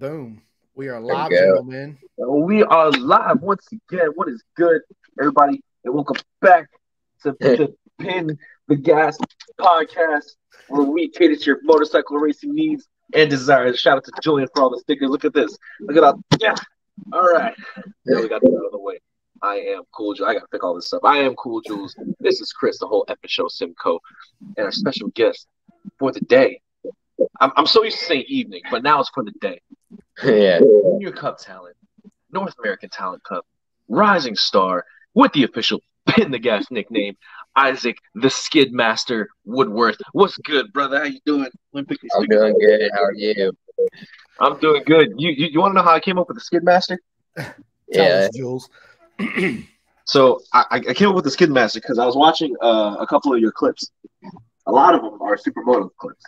Boom. We are live, we gentlemen. We are live once again. What is good, everybody? And welcome back to the Pin the Gas podcast, where we cater to your motorcycle racing needs and desires. Shout out to Julian for all the stickers. Look at this. Look at all. Yeah. All right. There we got that out of the way. I am Cool Jules. I gotta pick all this up. I am Cool Jules. This is Chris, the whole epic show Simcoe, and our special guest for the day. I'm, I'm so used to saying evening, but now it's for the day. yeah. Junior Cup talent, North American Talent Cup, rising star with the official pin the gas nickname, Isaac the Skid Master Woodworth. What's good, brother? How you doing? Let me pick these I'm doing up. good. How are you? I'm doing good. You you, you want to know how I came up with the Skid Master? Yeah. us, Jules. So I, I I came up with the Skid Master because I was watching uh, a couple of your clips. A lot of them are supermoto clips,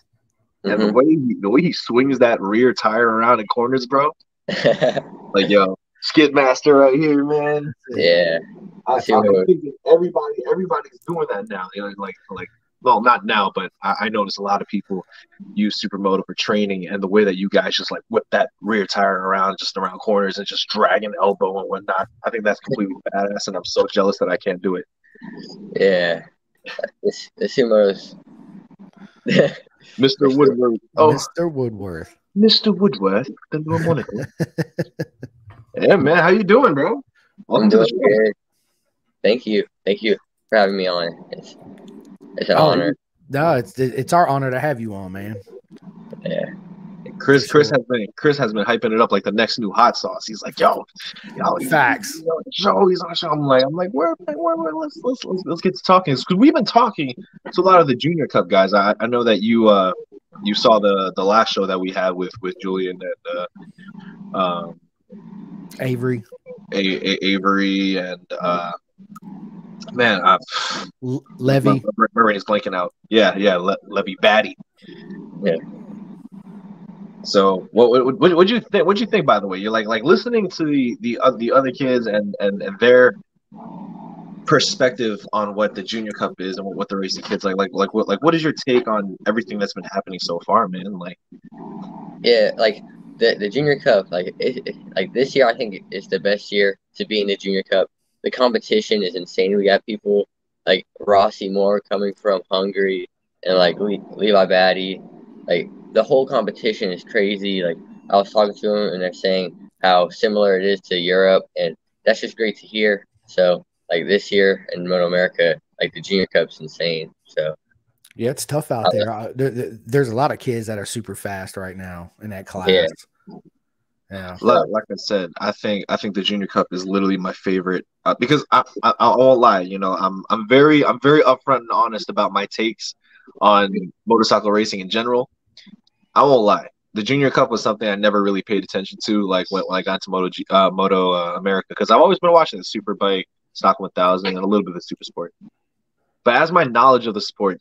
and the Mhm. way he, the way he swings that rear tire around in corners, bro. Like yo, Skid Master right here, man. yeah. I, See I'm thinking everybody, everybody's doing that now. You know, like, like, well, not now, but I, I notice a lot of people use supermoto for training, and the way that you guys just like whip that rear tire around, just around corners, and just drag an elbow and whatnot. I think that's completely badass, and I'm so jealous that I can't do it. Yeah. The sumos. Mr. Woodworth, oh, Mr. Woodworth. Mr. Woodworth, the new moniker. yeah, man, how you doing, bro? I'm Welcome to the doing show. good. Thank you. Thank you for having me on. It's it's an Oh, honor. No, it's it's our honor to have you on, man. Yeah. Chris, Chris has been Chris has been hyping it up like the next new hot sauce. He's like, yo, yo, Facts. on show. He's on show. I'm like, I'm like, where, where, where let's, let's let's let's get to talking because we've been talking to a lot of the Junior Cup guys. I, I know that you uh you saw the the last show that we had with with Julian and uh, um Avery. A- A- Avery and uh man, L- Levy. my, my brain is blanking out. Yeah, yeah, Le- Levi Badie. Yeah. So what what what what you think? What you think? By the way, you're like like listening to the the uh, the other kids and and and their perspective on what the junior cup is and what, what the racing kids like like like what like what is your take on everything that's been happening so far, man? Like Yeah, like the the junior cup, like it, it- like this year, I think is the best year to be in the junior cup. The competition is insane. We got people like Rossi Moor coming from Hungary, and like Le- Levi Badie. Like the whole competition is crazy. Like I was talking to them, and they're saying how similar it is to Europe, and that's just great to hear. So like this year in Moto America, like the junior cup's insane. So Yeah, it's tough out there. I, there, there- There's a lot of kids that are super fast right now in that class. Yeah. Yeah. like, like I said, I think I think the junior cup is literally my favorite uh, because I, I I won't lie, you know, I'm I'm very I'm very upfront and honest about my takes on motorcycle racing in general. I won't lie. The junior cup was something I never really paid attention to, like when, when I got to Moto G, uh, Moto uh, America, because I've always been watching the Super Bike, Stock 1000, and a little bit of the Super Sport. But as my knowledge of the sport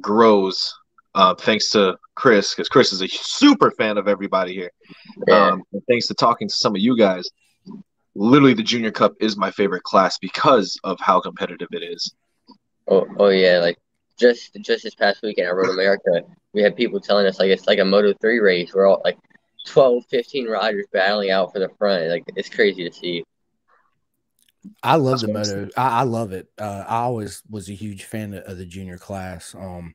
grows, uh, thanks to Chris, because Chris is a super fan of everybody here. Um, thanks to talking to some of you guys, literally the Junior Cup is my favorite class because of how competitive it is. Oh, oh yeah, like just just this past weekend at Road America, we had people telling us like it's like a Moto 3 race. We're all like 12, 15 riders battling out for the front. Like it's crazy to see. I love the That's what I'm moto. I, I love it. Uh, I always was a huge fan of, of the junior class, um,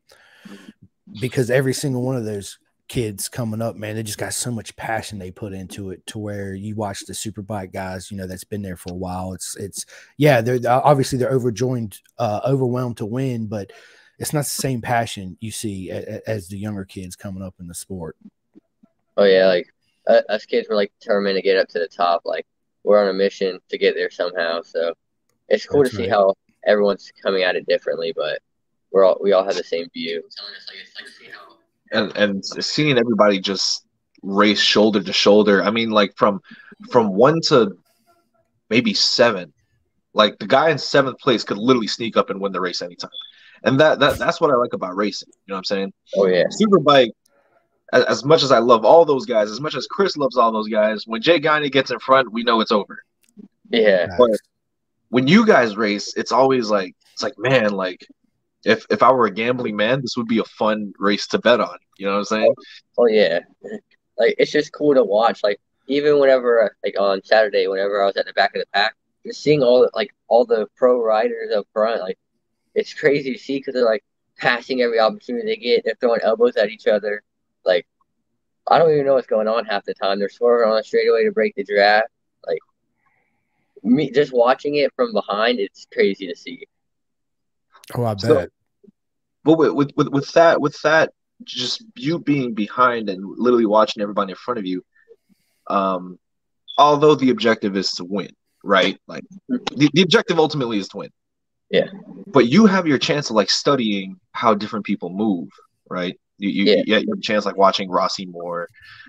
because every single one of those kids coming up, man, they just got so much passion they put into it. To where you watch the superbike guys, you know, that's been there for a while. It's it's yeah, they're they're- obviously they're overjoined, uh, overwhelmed to win, but it's not the same passion you see a, a- as the younger kids coming up in the sport. Oh yeah, like uh, us kids were like determined to get up to the top. Like we're on a mission to get there somehow. So it's cool That's to see how everyone's coming at it differently, but we're all we all have the same view. And and seeing everybody just race shoulder to shoulder. I mean, like from from one to maybe seven. Like the guy in seventh place could literally sneak up and win the race anytime. And that, that that's what I like about racing. You know what I'm saying? Oh yeah, Superbike, as, as much as I love all those guys, as much as Chris loves all those guys, when Jay Gagne gets in front, we know it's over. yeah, But when you guys race, it's always like it's like man, like if if I were a gambling man, this would be a fun race to bet on. You know what I'm saying? oh, oh yeah. like it's just cool to watch. Like even whenever like on Saturday, whenever I was at the back of the pack, just seeing all like all the pro riders up front, like it's crazy to see because they're like passing every opportunity they get. They're throwing elbows at each other. Like I don't even know what's going on half the time. They're swerving on a straightaway to break the draft. Like me, just watching it from behind, it's crazy to see. Oh, I bet. So- But with, with with with that with that just you being behind and literally watching everybody in front of you, um, although the objective is to win, right? Like the, the objective ultimately is to win. Yeah. But you have your chance of like studying how different people move, right? You you, Yeah. you have your chance like watching Rossi Moor,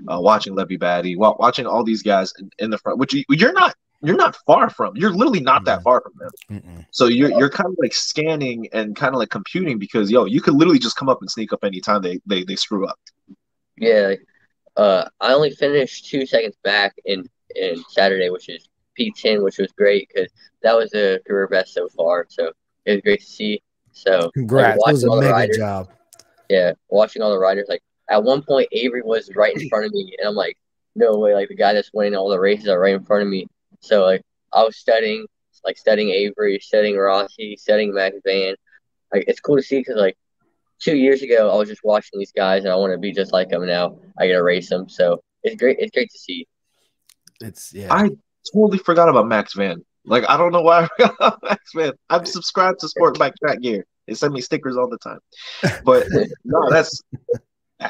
uh, watching Levi Badie, wa- watching all these guys in, in the front, which you, you're not you're not far from. You're literally not that far from them. Mm-mm. So you're you're kind of like scanning and kind of like computing because yo, you could literally just come up and sneak up anytime they they they screw up. Yeah, like, uh, I only finished two seconds back in in Saturday, which is P10, which was great because that was a career best so far. So it was great to see. So Congrats. That was a all mega riders- job. yeah, watching all the riders, like at one point Avery was right in front of me, and I'm like, no way, like the guy that's winning all the races are right in front of me. So like I was studying, like studying Avery, studying Rossi, studying Max Van. Like it's cool to see because like two years ago I was just watching these guys and I want to be just like them. Now I get to race them, so it's great. It's great to see. It's yeah. I totally forgot about Max Van. Like I don't know why I forgot about Max Van. I'm subscribed to Sport Bike Track Gear. They send me stickers all the time. But no, that's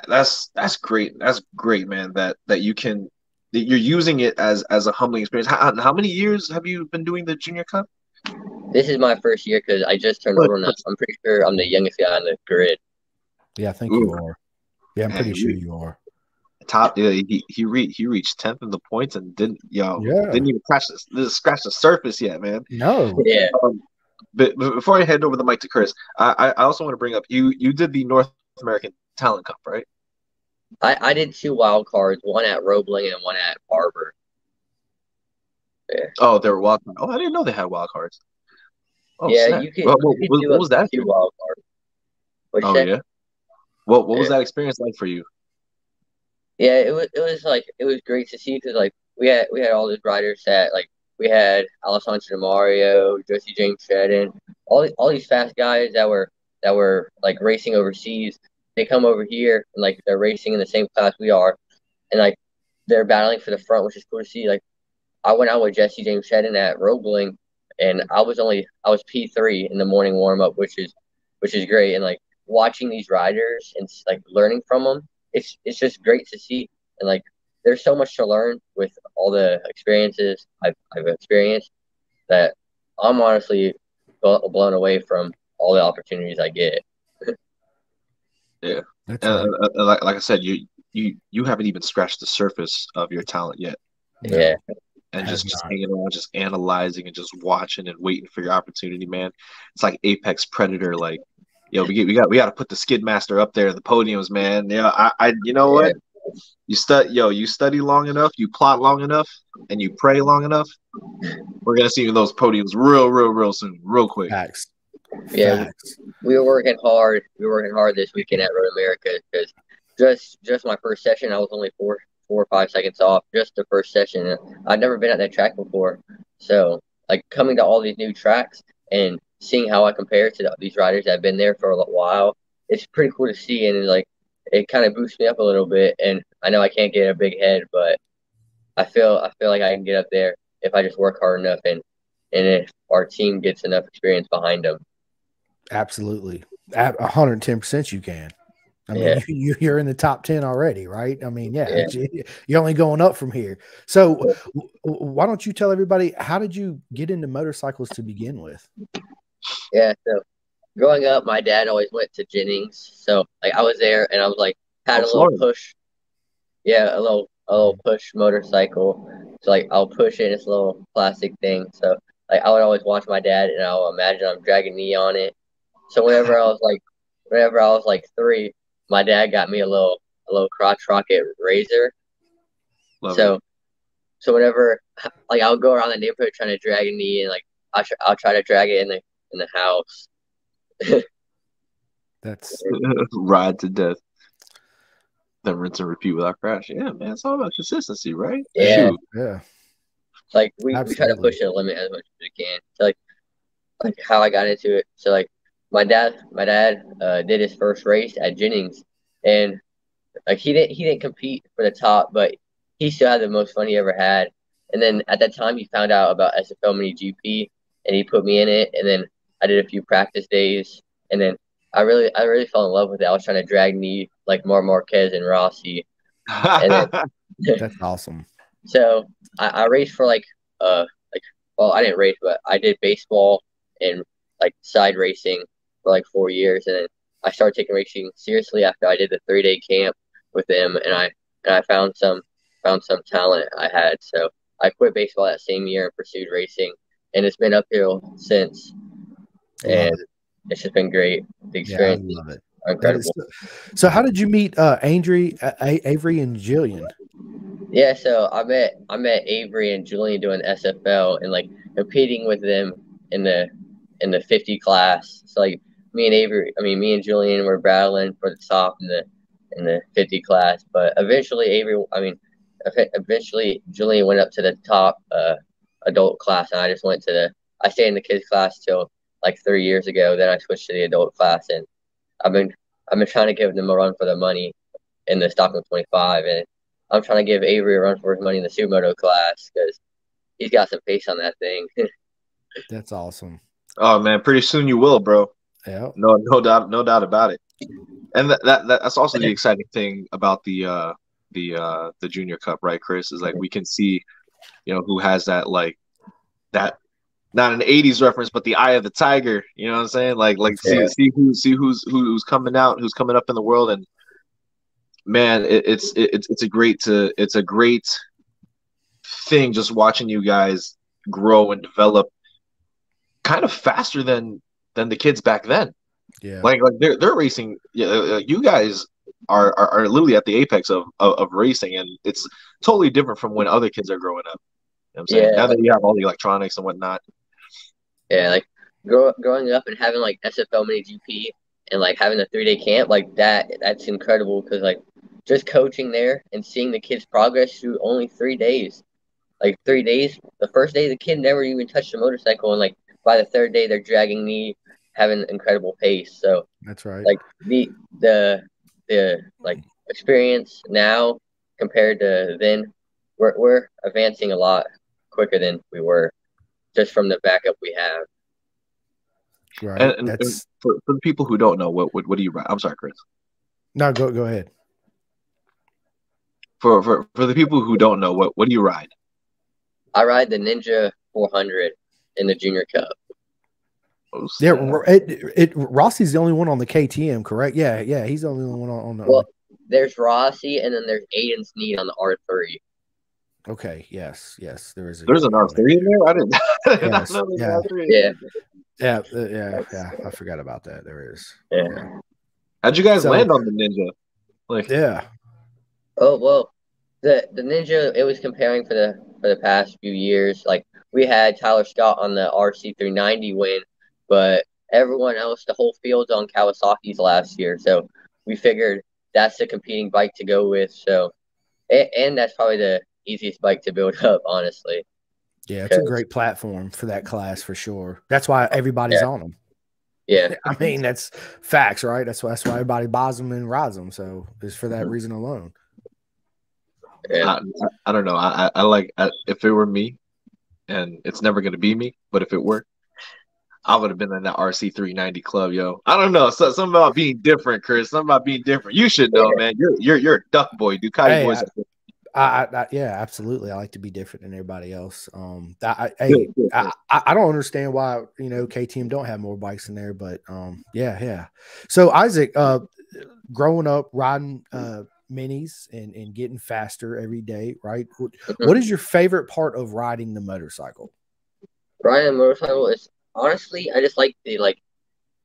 that's that's great. That's great, man. That that you can that you're using it as as a humbling experience. How, how many years have you been doing the Junior Cup? This is my first year because I just turned But- over. Now. I'm pretty sure I'm the youngest guy on the grid. yeah, I think Ooh. you are. Yeah, I'm pretty you- sure you are. Top, yeah, he he re- he reached tenth in the points and didn't yo Yeah. didn't even scratch the, scratch the surface yet, man. No. Yeah, um, But, but before I hand over the mic to Chris, I I I also want to bring up you you did the North American Talent Cup, right? I, I did two wild cards, one at Roebling and one at Barber. Oh, they were wild. Cards. Oh, I didn't know they had wild cards. Oh, yeah, snap. you could. What, you what, could what, what was that? Two wild cards. What'd Oh say? yeah. What what was Yeah. that experience like for you? Yeah, it was it was like it was great to see because like we had we had all these riders that like we had Alessandro Mario, Josie James Shedden, all these, all these fast guys that were that were like racing overseas. They come over here and like they're racing in the same class we are, and like they're battling for the front, which is cool to see. Like I went out with Jesse James Shedden at Roebling, and I was only I was P three in the morning warm up, which is which is great. And like watching these riders and like learning from them, it's it's just great to see. And like there's so much to learn with all the experiences I've I've experienced that I'm honestly blown away from all the opportunities I get. yeah, right. uh, like, like I said, you you you haven't even scratched the surface of your talent yet, No. Yeah, and just just not. hanging around, just analyzing and just watching and waiting for your opportunity, man. It's like apex predator. Like, yo, we get we got we got to put the Skidmaster up there, the podiums, man. Yeah, I, I you know what? You study, yo, you study long enough, you plot long enough, and you pray long enough. We're gonna see you in those podiums real, real, real soon, real quick. Facts. Yeah. Facts. we were working hard. We were working hard this weekend at Road America because just just my first session, I was only four four or five seconds off. Just the first session. I'd never been at that track before, so like coming to all these new tracks and seeing how I compare to these riders that have been there for a while, it's pretty cool to see. And like it kind of boosts me up a little bit. And I know I can't get a big head, but I feel I feel like I can get up there if I just work hard enough and and if our team gets enough experience behind them. Absolutely. At 110% you can. I mean, Yeah. you, you're in the top 10 already, right? I mean, yeah, Yeah. you're only going up from here. So, why don't you tell everybody how did you get into motorcycles to begin with? Yeah, so growing up, my dad always went to Jennings. So like I was there and I was like had Oh, a little Florida. push. Yeah, a little a little push motorcycle. So like I'll push it in this little plastic thing. So like I would always watch my dad and I'll imagine I'm dragging me on it. So whenever I was like whenever I was like three, my dad got me a little a little crotch rocket razor. Love so it. so whenever like I'll go around the neighborhood trying to drag me and like I'll, I'll try to drag it in the in the house. That's ride to death. then rinse and repeat without crash. Yeah, man, it's all about consistency, right? Yeah. Shoot. Yeah. like we, we try to push the limit as much as we can. So like like how I got into it. So like my dad my dad uh, did his first race at Jennings and like he didn't he didn't compete for the top, but he still had the most fun he ever had. And then at that time he found out about SFL Mini GP and he put me in it and then I did a few practice days and then I really I really fell in love with it. I was trying to drag me like Mar Marquez and Rossi. That's awesome. So I, I raced for like uh like well I didn't race but I did baseball and like side racing for like four years and then I started taking racing seriously after I did the three day camp with them and I and I found some found some talent I had so I quit baseball that same year and pursued racing and it's been uphill since Love and it. it's just been great the Yeah, I love it. incredible so, how did you meet uh, Andrew, uh, Avery, and Jillian? Yeah, so I met I met Avery and Julian doing SFL and like competing with them in the in the 50 class. So like me and Avery, I mean me and Julian were battling for the top in the in the 50 class, but eventually Avery, I mean, eventually Julian went up to the top uh, adult class, and I just went to the I stayed in the kids class till like three years ago. Then I switched to the adult class, and I've been I've been trying to give them a run for their money in the Stockholm 25, and I'm trying to give Avery a run for his money in the supermoto class because he's got some pace on that thing. That's awesome. oh man, pretty soon you will, bro. Yeah. No, no doubt, no doubt about it. And that, that that's also the exciting thing about the uh the uh the junior cup, right, Chris? Is like we can see, you know, who has that like that not an '80s reference, but the eye of the tiger. You know what I'm saying? Like like see Yeah. see who see who's who's coming out, who's coming up in the world, and man, it, it's it, it's it's a great to it's a great thing just watching you guys grow and develop kind of faster than than the kids back then. Yeah. Like like they're they're racing. Yeah, uh, you guys are, are are literally at the apex of, of of racing, and it's totally different from when other kids are growing up. You know what I'm saying Yeah. now that you have all the electronics and whatnot. Yeah, like grow, growing up and having like SFL mini GP and like having a three day camp like that, that's incredible because like just coaching there and seeing the kids progress through only three days. Like three days, the first day the kid never even touched a motorcycle, and like by the third day they're dragging me, having incredible pace. So That's right. like the the the like experience now compared to then we're we're advancing a lot quicker than we were just from the backup we have right. And, and, and for, for the people who don't know, what what, what do you ride? I'm sorry, Chris. no. Go go ahead. For for for the people who don't know, what what do you ride? i ride the ninja 400 in the junior cup Oh, Yeah, snap. R- it, it Rossi's the only one on the KTM, correct? Yeah, yeah, he's the only one on, on the. well there's rossi and then there's aiden sneed on the r3 okay, yes, yes, there is. A, There's an R three in there. I didn't. I did not Yes, know yeah. yeah Yeah, uh, yeah, yeah. I forgot about that. There is. yeah How'd you guys So- land on the Ninja? Like, Yeah, Oh well, the the Ninja it was comparing for the for the past few years. Like we had Tyler Scott on the RC 390 win, but everyone else, the whole field's on Kawasaki's last year. So we figured that's the competing bike to go with. So and, and that's probably the easiest bike to build up, honestly. yeah. It's a great platform for that class for sure. That's why everybody's Yeah. on them. Yeah, I mean, that's facts, right? That's why that's why everybody buys them and rides them. So it's for that mm-hmm. reason alone. yeah, I, I, I don't know. I, I, I like I, if it were me, and it's never gonna be me, but if it were, I would have been in that RC 390 club, yo. I don't know. So, something about being different, Chris. Something about being different. You should know, man. You're you're you're a duck boy. Ducati Hey, boys. I, I, I, yeah, absolutely. I like to be different than everybody else. Um, I, I, I, I don't understand why you know KTM don't have more bikes in there, but um, yeah, yeah. So Isaac, uh, growing up riding uh minis and and getting faster every day, right? What, what is your favorite part of riding the motorcycle? riding a motorcycle is honestly, I just like the like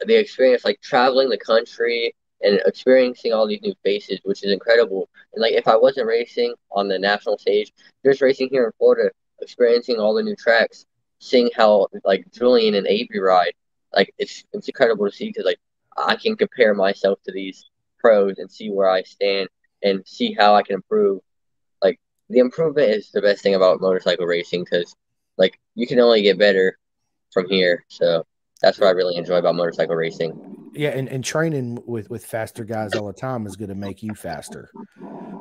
the experience, like traveling the country and experiencing all these new faces, which is incredible. And like if I wasn't racing on the national stage, just racing here in Florida, experiencing all the new tracks, seeing how like Julian and Avery ride, like it's it's incredible to see because like I can compare myself to these pros and see where I stand and see how I can improve. Like the improvement is the best thing about motorcycle racing because like you can only get better from here. So that's what I really enjoy about motorcycle racing. Yeah, and, and training with with faster guys all the time is going to make you faster.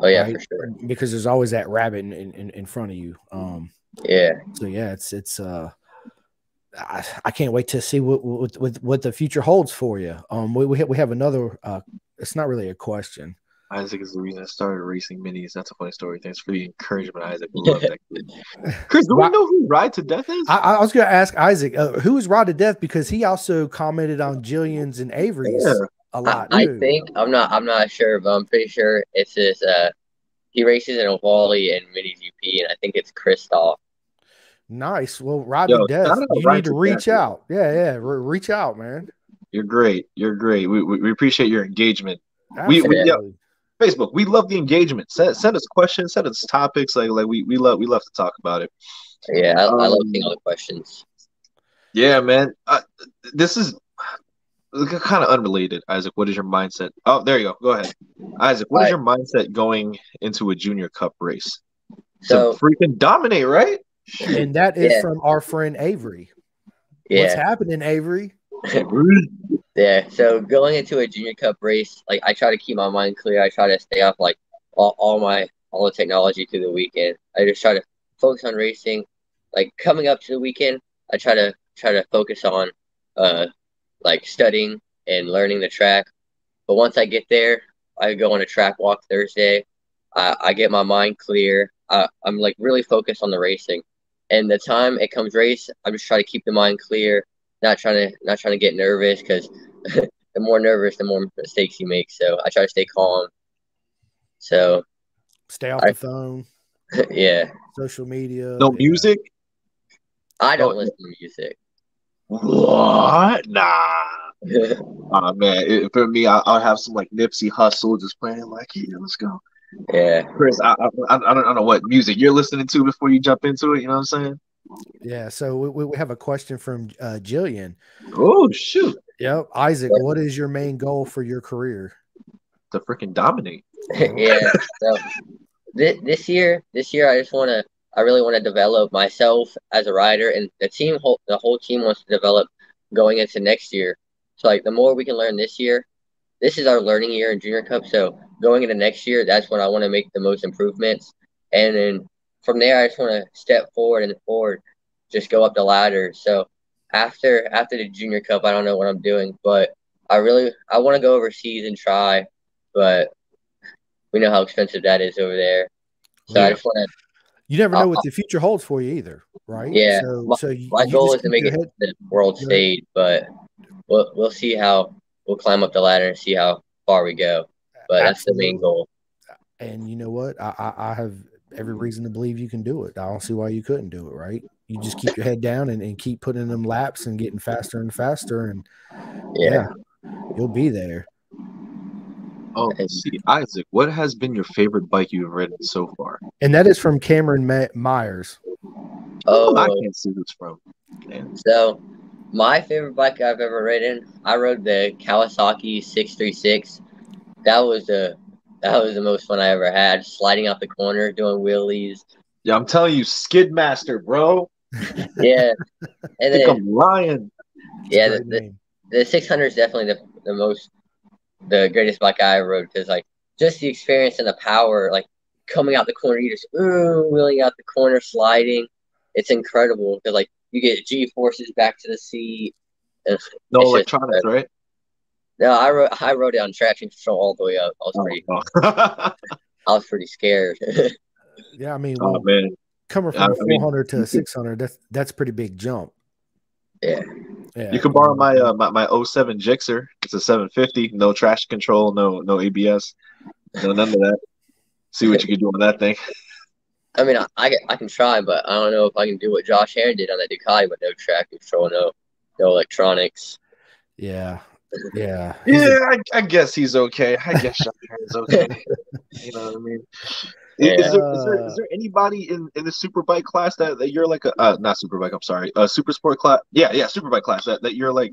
Oh yeah, right? for sure. Because there's always that rabbit in, in, in front of you. Um, yeah. So yeah, it's it's uh, I, I can't wait to see what, what what what the future holds for you. Um, we we have, we have another. Uh, it's not really a question. Isaac is the reason I started racing minis. That's a funny story. Thanks for the encouragement, Isaac. Love that Chris, do we know who Ride to Death is? I, I was going to ask Isaac uh, who is Ride to Death because he also commented on Jillian's and Avery's yeah. a lot. I, I, think I'm not. I'm not sure, but I'm pretty sure it's this. Uh, he races in a Wally and Minis UP, and I think it's Kristoff. Nice. Well, Ride to Death, you need to reach death, out. Yeah, yeah, Re- reach out, man. You're great. You're great. We, we, we appreciate your engagement. Absolutely. We, we yeah, Facebook. We love the engagement. Send, send us questions, send us topics. Like like we, we love we love to talk about it. Yeah, I, um, I love um, seeing all the questions. Yeah, man. Uh, this is kind of unrelated. Isaac, what is your mindset? Oh, there you go. Go ahead, Isaac. What is your mindset going into a junior cup race? So to freaking dominate, right? And that is yeah. from our friend Avery. Yeah. What's happening, Avery? Yeah. So going into a junior cup race, like I try to keep my mind clear. I try to stay off like all, all my all the technology through the weekend. I just try to focus on racing. Like coming up to the weekend, I try to try to focus on uh like studying and learning the track. But once I get there, I go on a track walk Thursday. I, I get my mind clear. I, I'm like really focused on the racing. And the time it comes race, I'm just trying to keep the mind clear not trying to not trying to get nervous because the more nervous, the more mistakes you make. So I try to stay calm. So stay off I, the phone. yeah. Social media. No yeah. music. I don't oh. listen to music. What? Nah. oh man, it, for me, I, will have some like Nipsey Hussle just playing like, yeah, let's go. Yeah, Chris, I, I, I, don't, I don't know what music you're listening to before you jump into it. You know what I'm saying? Yeah, so we, we have a question from uh, Jillian. Oh shoot! Yep, Isaac, what is your main goal for your career? To freaking dominate. yeah. So this, this year, this year, I just want to. I really want to develop myself as a rider, and the team, whole, the whole team wants to develop going into next year. So like the more we can learn this year, this is our learning year in Junior Cup. So going into next year, that's when I want to make the most improvements, and then from there, I just want to step forward and forward, just go up the ladder. So after after the junior cup, I don't know what I'm doing, but I really I want to go overseas and try, but we know how expensive that is over there. So yeah. I just want to. You never know uh, what the future holds for you either, right? Yeah. So, my, so you, my you goal is to make it to the world stage, but we'll we'll see how we'll climb up the ladder and see how far we go. But Absolutely. that's the main goal. And you know what? I, I, I have every mm-hmm. reason to believe you can do it. I don't see why you couldn't do it, right? You just keep your head down and, and keep putting them laps and getting faster and faster. And yeah, yeah you'll be there. Oh, see, Isaac, what has been your favorite bike you've ridden so far? And that is from Cameron Ma- Myers. Oh, I oh. can't see this from. Man. So, my favorite bike I've ever ridden, I rode the Kawasaki 636. That was the that was the most fun I ever had. Sliding out the corner, doing wheelies. Yeah, I'm telling you, Skid Master, bro. yeah, and then I'm lying. Yeah, the, the, the 600 is definitely the, the most the greatest bike I ever rode because like just the experience and the power, like coming out the corner, you just ooh, wheeling out the corner, sliding. It's incredible because like you get G forces back to the seat. No electronics, just, right? No, I wrote I rode it on traction control all the way up. I was oh, pretty oh. I was pretty scared. yeah, I mean, oh, well, man. coming from I 400 to 600, that's that's pretty big jump. Yeah. Yeah. You can borrow my uh my, my 07 Gixxer. It's a 750, no traction control, no no ABS, no none of that. See what you can do on that thing. I mean, I, I, I can try, but I don't know if I can do what Josh Herrin did on that Ducati with no traction control, no no electronics. Yeah, yeah. Yeah, I, I, guess he's okay. I guess he's okay. you know what I mean? Yeah. Is, there, is, there, is there anybody in, in the superbike class that, that you're like a uh, not superbike? I'm sorry, uh, super sport class. Yeah, yeah, superbike class that, that you're like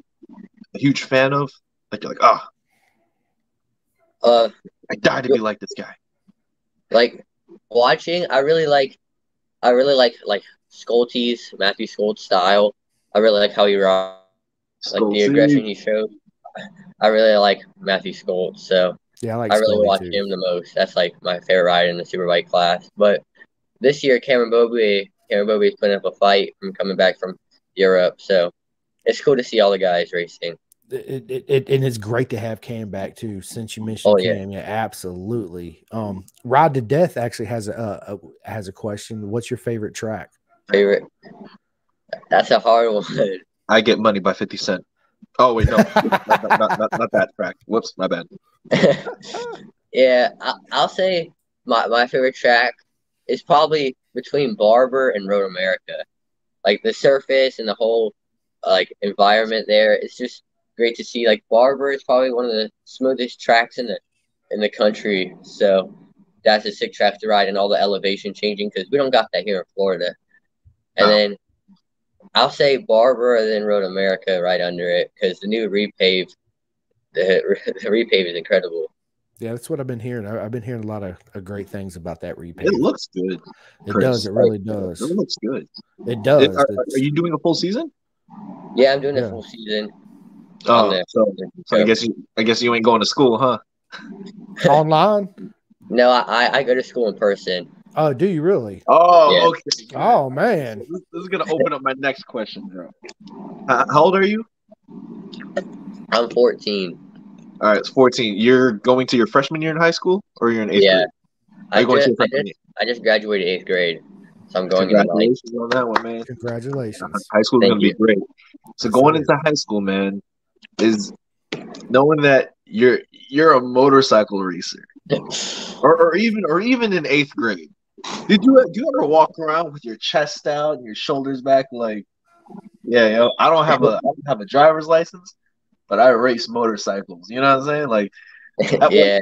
a huge fan of. Like you're like, ah, oh, uh, I die to be like this guy. like watching. I really like. I really like like Scholtz, Mathew Scholtz's style. I really like how he rides, like the aggression he showed. I really like Mathew Scholtz, so Yeah, I like. I really Scully, watch too. him the most. That's like my favorite ride in the superbike class. But this year, Cameron Beaubier, Cameron Beaubier is putting up a fight from coming back from Europe, so it's cool to see all the guys racing. It, it, it, and it's great to have Cam back too. Since you mentioned Oh, yeah. Cam, yeah, absolutely. Um, Ride to Death actually has a, a, a has a question. What's your favorite track? Favorite? That's a hard one. I get money by fifty cent. Oh wait, no, not, not, not, not, that track. Whoops, my bad. yeah, I, I'll say my, my favorite track is probably between Barber and Road America. Like the surface and the whole like environment there, it's just great to see. Like Barber is probably one of the smoothest tracks in the in the country, so that's a sick track to ride and all the elevation changing because we don't got that here in Florida. And No. then I'll say Barbara, then Road America right under it because the new repave, the, the repave is incredible. Yeah, that's what I've been hearing. I, I've been hearing a lot of, of great things about that repave. It looks good. It Chris. does. It really does. It looks good. It does. It- are, are you doing a full season? Yeah, I'm doing Yeah. a full season. Oh, on there. so I guess you, I guess you ain't going to school, huh? online. No, I, I go to school in person. Oh, do you really? Oh, Yeah. okay. Oh man. This, this is gonna open up my next question, bro. Uh, how old are you? I'm 14. All right, it's 14. You're going to your freshman year in high school, or you're in eighth Yeah. grade? I You're going just, to your I, freshman just, I just graduated eighth grade, so I'm going into ninth. Congratulations on that one, man. Congratulations. High school is Thank gonna be great. So Yes, going it into high school, man, is knowing that you're you're a motorcycle racer, or, or even or even in eighth grade. Did you do you ever walk around with your chest out and your shoulders back like, yeah, yo, I don't have a I don't have a driver's license, but I race motorcycles. You know what I'm saying? Like, yeah,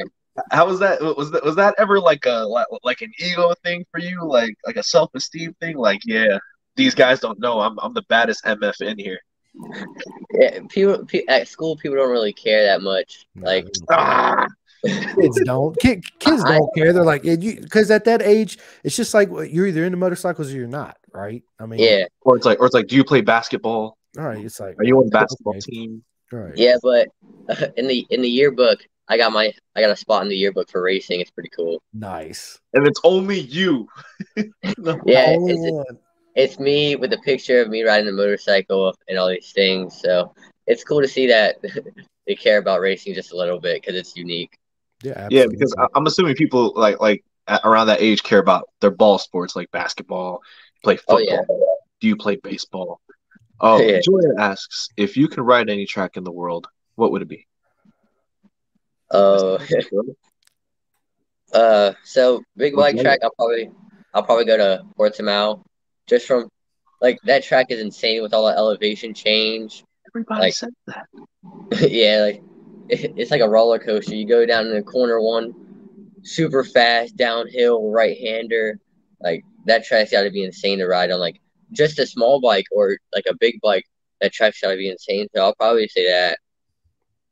how was that? Was that was that ever like a like, like an ego thing for you? Like like a self esteem thing? Like, yeah, these guys don't know I'm I'm the baddest MF in here. yeah. People, pe at school, people don't really care that much. Like, Ah, kids don't. Kid, kids I- don't care. They're like, because at that age, it's just like you're either into motorcycles or you're not, right? I mean, yeah, or it's like or it's like, do you play basketball? All right, it's like, Are you on the basketball okay, team? All right. yeah. But in the in the yearbook, I got my I got a spot in the yearbook for racing. It's pretty cool. Nice. And it's only you. No. Yeah, The only it's, it's me with a picture of me riding the motorcycle and all these things. So it's cool to see that they care about racing just a little bit because it's unique. Yeah, Yeah, because I- I'm assuming people like like around that age care about their ball sports like basketball, play Oh, football. yeah. Do you play baseball? Oh, Yeah. Julia asks if you can ride any track in the world, what would it be? Oh, uh, so big bike Okay. track. I'll probably I'll probably go to Portimao, just from like that track is insane with all the elevation change. Everybody Like- said that. yeah, like it, it's like a roller coaster. You go down in the corner one, super fast downhill right hander. Like that track's got to be insane to ride on. Like just a small bike or like a big bike. That track's got to be insane. So I'll probably say that.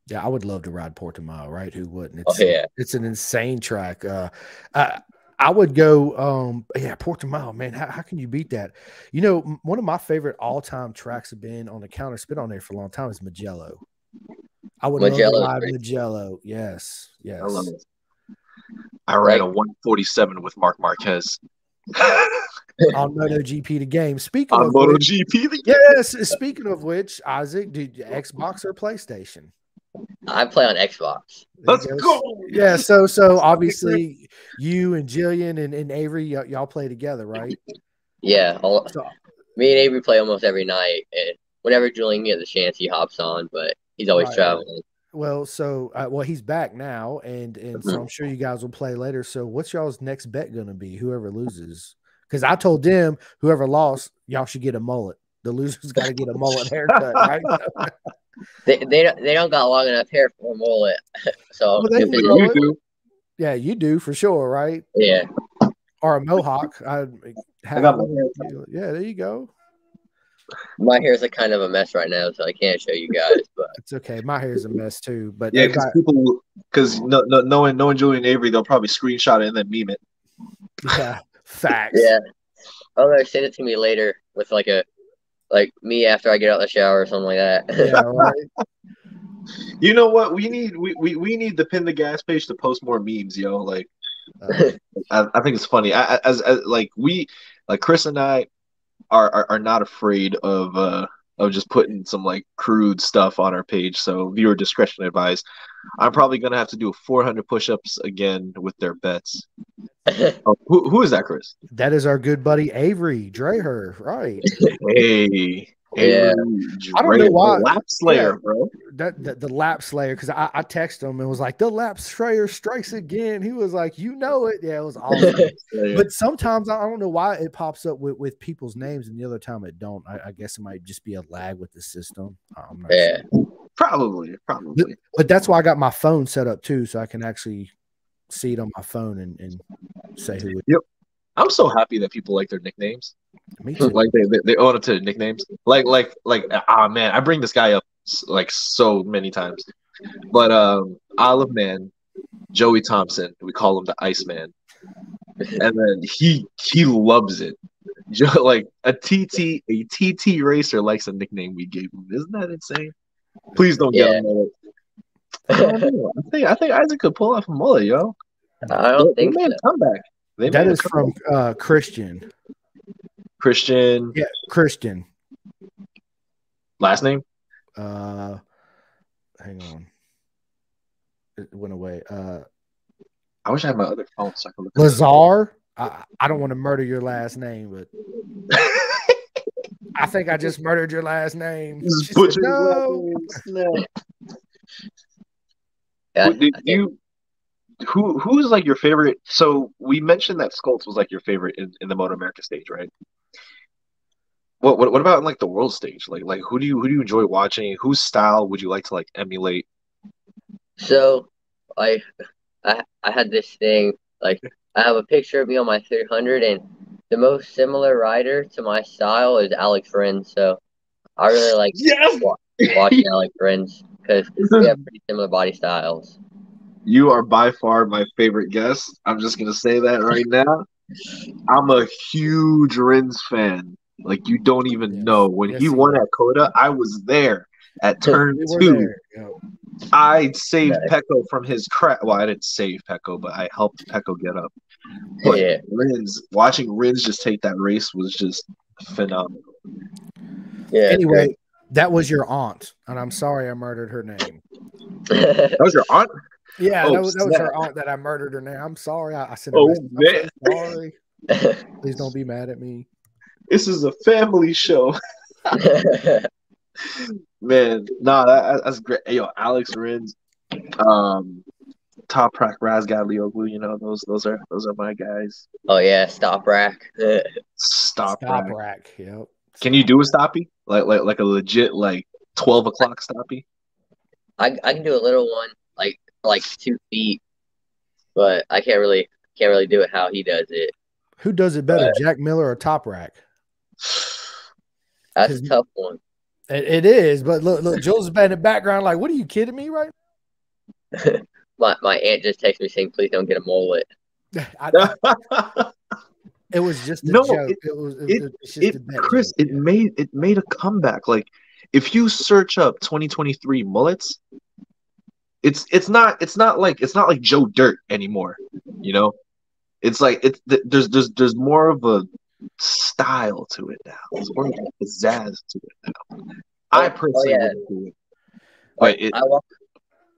Yeah, I would love to ride Portimao, right? Who wouldn't? Oh It's yeah, it's an insane track. Uh, I I would go. Um, yeah, Portimao, man. How, how can you beat that? You know, m- one of my favorite all time tracks have been on the counter. It's been on there for a long time. Is Mugello. I would love to Mugello's ride pretty- Mugello. Yes, yes. I love it. I ran a 147 with Marc Marquez on MotoGP the game. Speaking on of which, MotoGP. yes. Speaking of which, Isaac, did Xbox or PlayStation? I play on Xbox. Let's go. Yeah, so so obviously you and Jillian and, and Avery y- y'all play together, right? Yeah, all, So me and Avery play almost every night, and whenever Julian gets a chance, he hops on. But he's always Right. traveling. well, so uh, well he's back now, and and so I'm sure you guys will play later. So what's y'all's next bet gonna be? Whoever loses, because I told them whoever lost, y'all should get a mullet. The loser's got to get a mullet haircut, right? They they don't, they don't got long enough hair for a mullet, so Well, they if can it- grow You it. do. yeah, you do for sure, right? yeah, Or a mohawk. I, have, got my hair yeah, there you go. My hair's a kind of a mess right now, so I can't show you guys. But It's okay. My hair's a mess too, but Yeah, because got- people, because no, no, knowing knowing Julian Avery, they'll probably screenshot it and then meme it. Yeah, facts. Yeah. Oh, no, send it to me later with like a like me after I get out of the shower or something like that. Yeah, right. You know what? We need we, we, we need the pin the gas page to post more memes, yo. Like Uh, I, I think it's funny. I, I- as, as like we like Chris and I are, are are not afraid of uh of just putting some like crude stuff on our page. So viewer discretion advised. I'm probably gonna have to do 400 push-ups again with their bets. Oh, who, who is that, Chris? that is our good buddy Avery Dreher, right? Hey, Yeah. I don't know why- Lap Slayer, Yeah. bro. That the, the lap slayer because I, I texted him and was like the lap slayer strikes again. He was like, you know it. Yeah, it was awesome. But sometimes I don't know why it pops up with, with people's names and the other time it don't. I, I guess it might just be a lag with the system. I'm not yeah. sure. Probably, probably. But that's why I got my phone set up too, so I can actually see it on my phone and, and say who it I'm so happy that people like their nicknames. me too. like they, they, they own up to nicknames. Like like like ah man, I bring this guy up like so many times. But um Olive Man, Joey Thompson, we call him the Iceman. And then he he loves it. Jo- Like a TT a TT racer likes a nickname we gave him. Isn't that insane? Please don't get Yeah. him mullet. I. I think I think Isaac could pull off a mullet, yo. I don't They think made so. a comeback. They That made a is from uh, Christian. Christian Yeah, Christian. last name. Uh, hang on. It went away. Uh, I wish I had my other phone so I could look. it. Lazar. I, I don't want to murder your last name, but I think I just murdered your last name. Said, no. last name. No. Yeah, Who- did I think- you who who's like your favorite? So we mentioned that Skulls was like your favorite in, in the Moto America stage, right? What, what what about in like the world stage? Like like who do you who do you enjoy watching? Whose style would you like to like emulate? So, I, I, I had this thing like I have a picture of me on my 300, and the most similar rider to my style is Alex Rins. So, I really like Yes, watching Alex Rins because we have pretty similar body styles. You are by far my favorite guest. I'm just gonna say that right now. I'm a huge Rins fan. Like you don't even Yes. know when Yes, he won are. at COTA, I was there at turn We two. Yeah. I saved Okay. Pecco from his crap. Well, I didn't save Pecco, but I helped Pecco get up. But Yeah. Rins, watching Rins just take that race was just phenomenal. Yeah. Anyway, that was your aunt, and I'm sorry I murdered her name. That was your aunt. Yeah, Oh, that was, that was her aunt that I murdered her name. I'm sorry. I, I sent her. Oh. I'm man. sorry. Please don't be mad at me. This is a family show, man. Nah, that, that's great. Yo, Alex Rins, um, Toprak Razgatlioglu. You know those those are those are my guys. oh yeah, stop rack. Stop, Stop Rack. rack. Yep. Can you do a stoppy like like like a legit like twelve o'clock stoppy? I I can do a little one like like two feet, but I can't really can't really do it how he does it. Who does it better, Jack Miller or Toprak? That's a tough one. It, it is, but look, look, Jules is bad in the background. Like, what are you kidding me, right? My my aunt just texted me saying, "Please don't get a mullet." I, it was just a No, joke. it- It, was. It, it- it's just it a Chris, joke. it made it made a comeback. Like if you search up 2023 mullets, it's it's not it's not like it's not like Joe Dirt anymore. You know, it's like it's th- there's there's there's more of a style to it now. There's more of a pizzazz to it now. I Oh, personally yeah. do it, but it, I walk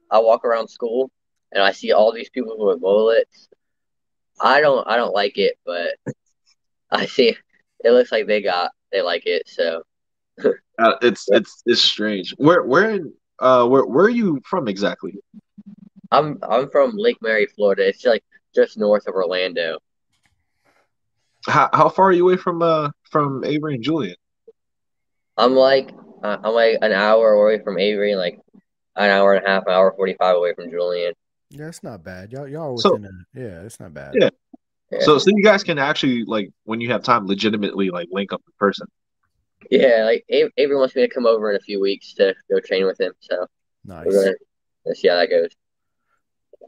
I walk around school and I see all these people who have mullets. I don't I don't like it, but I see it looks like they got they like it. So uh, it's it's it's strange. Where where in uh where where are you from exactly? I'm I'm from Lake Mary, Florida. It's like just north of Orlando. How how far are you away from uh from Avery and Julian? I'm like uh, I'm like an hour away from Avery, and like an hour and a half, an hour forty five away from Julian. Yeah, it's not bad. Y'all, y'all are So- a, yeah, it's not bad. Yeah. Yeah. So so you guys can actually like when you have time legitimately like link up in person. Yeah, like A- Avery wants me to come over in a few weeks to go train with him. So Nice. we're gonna let's see how that goes.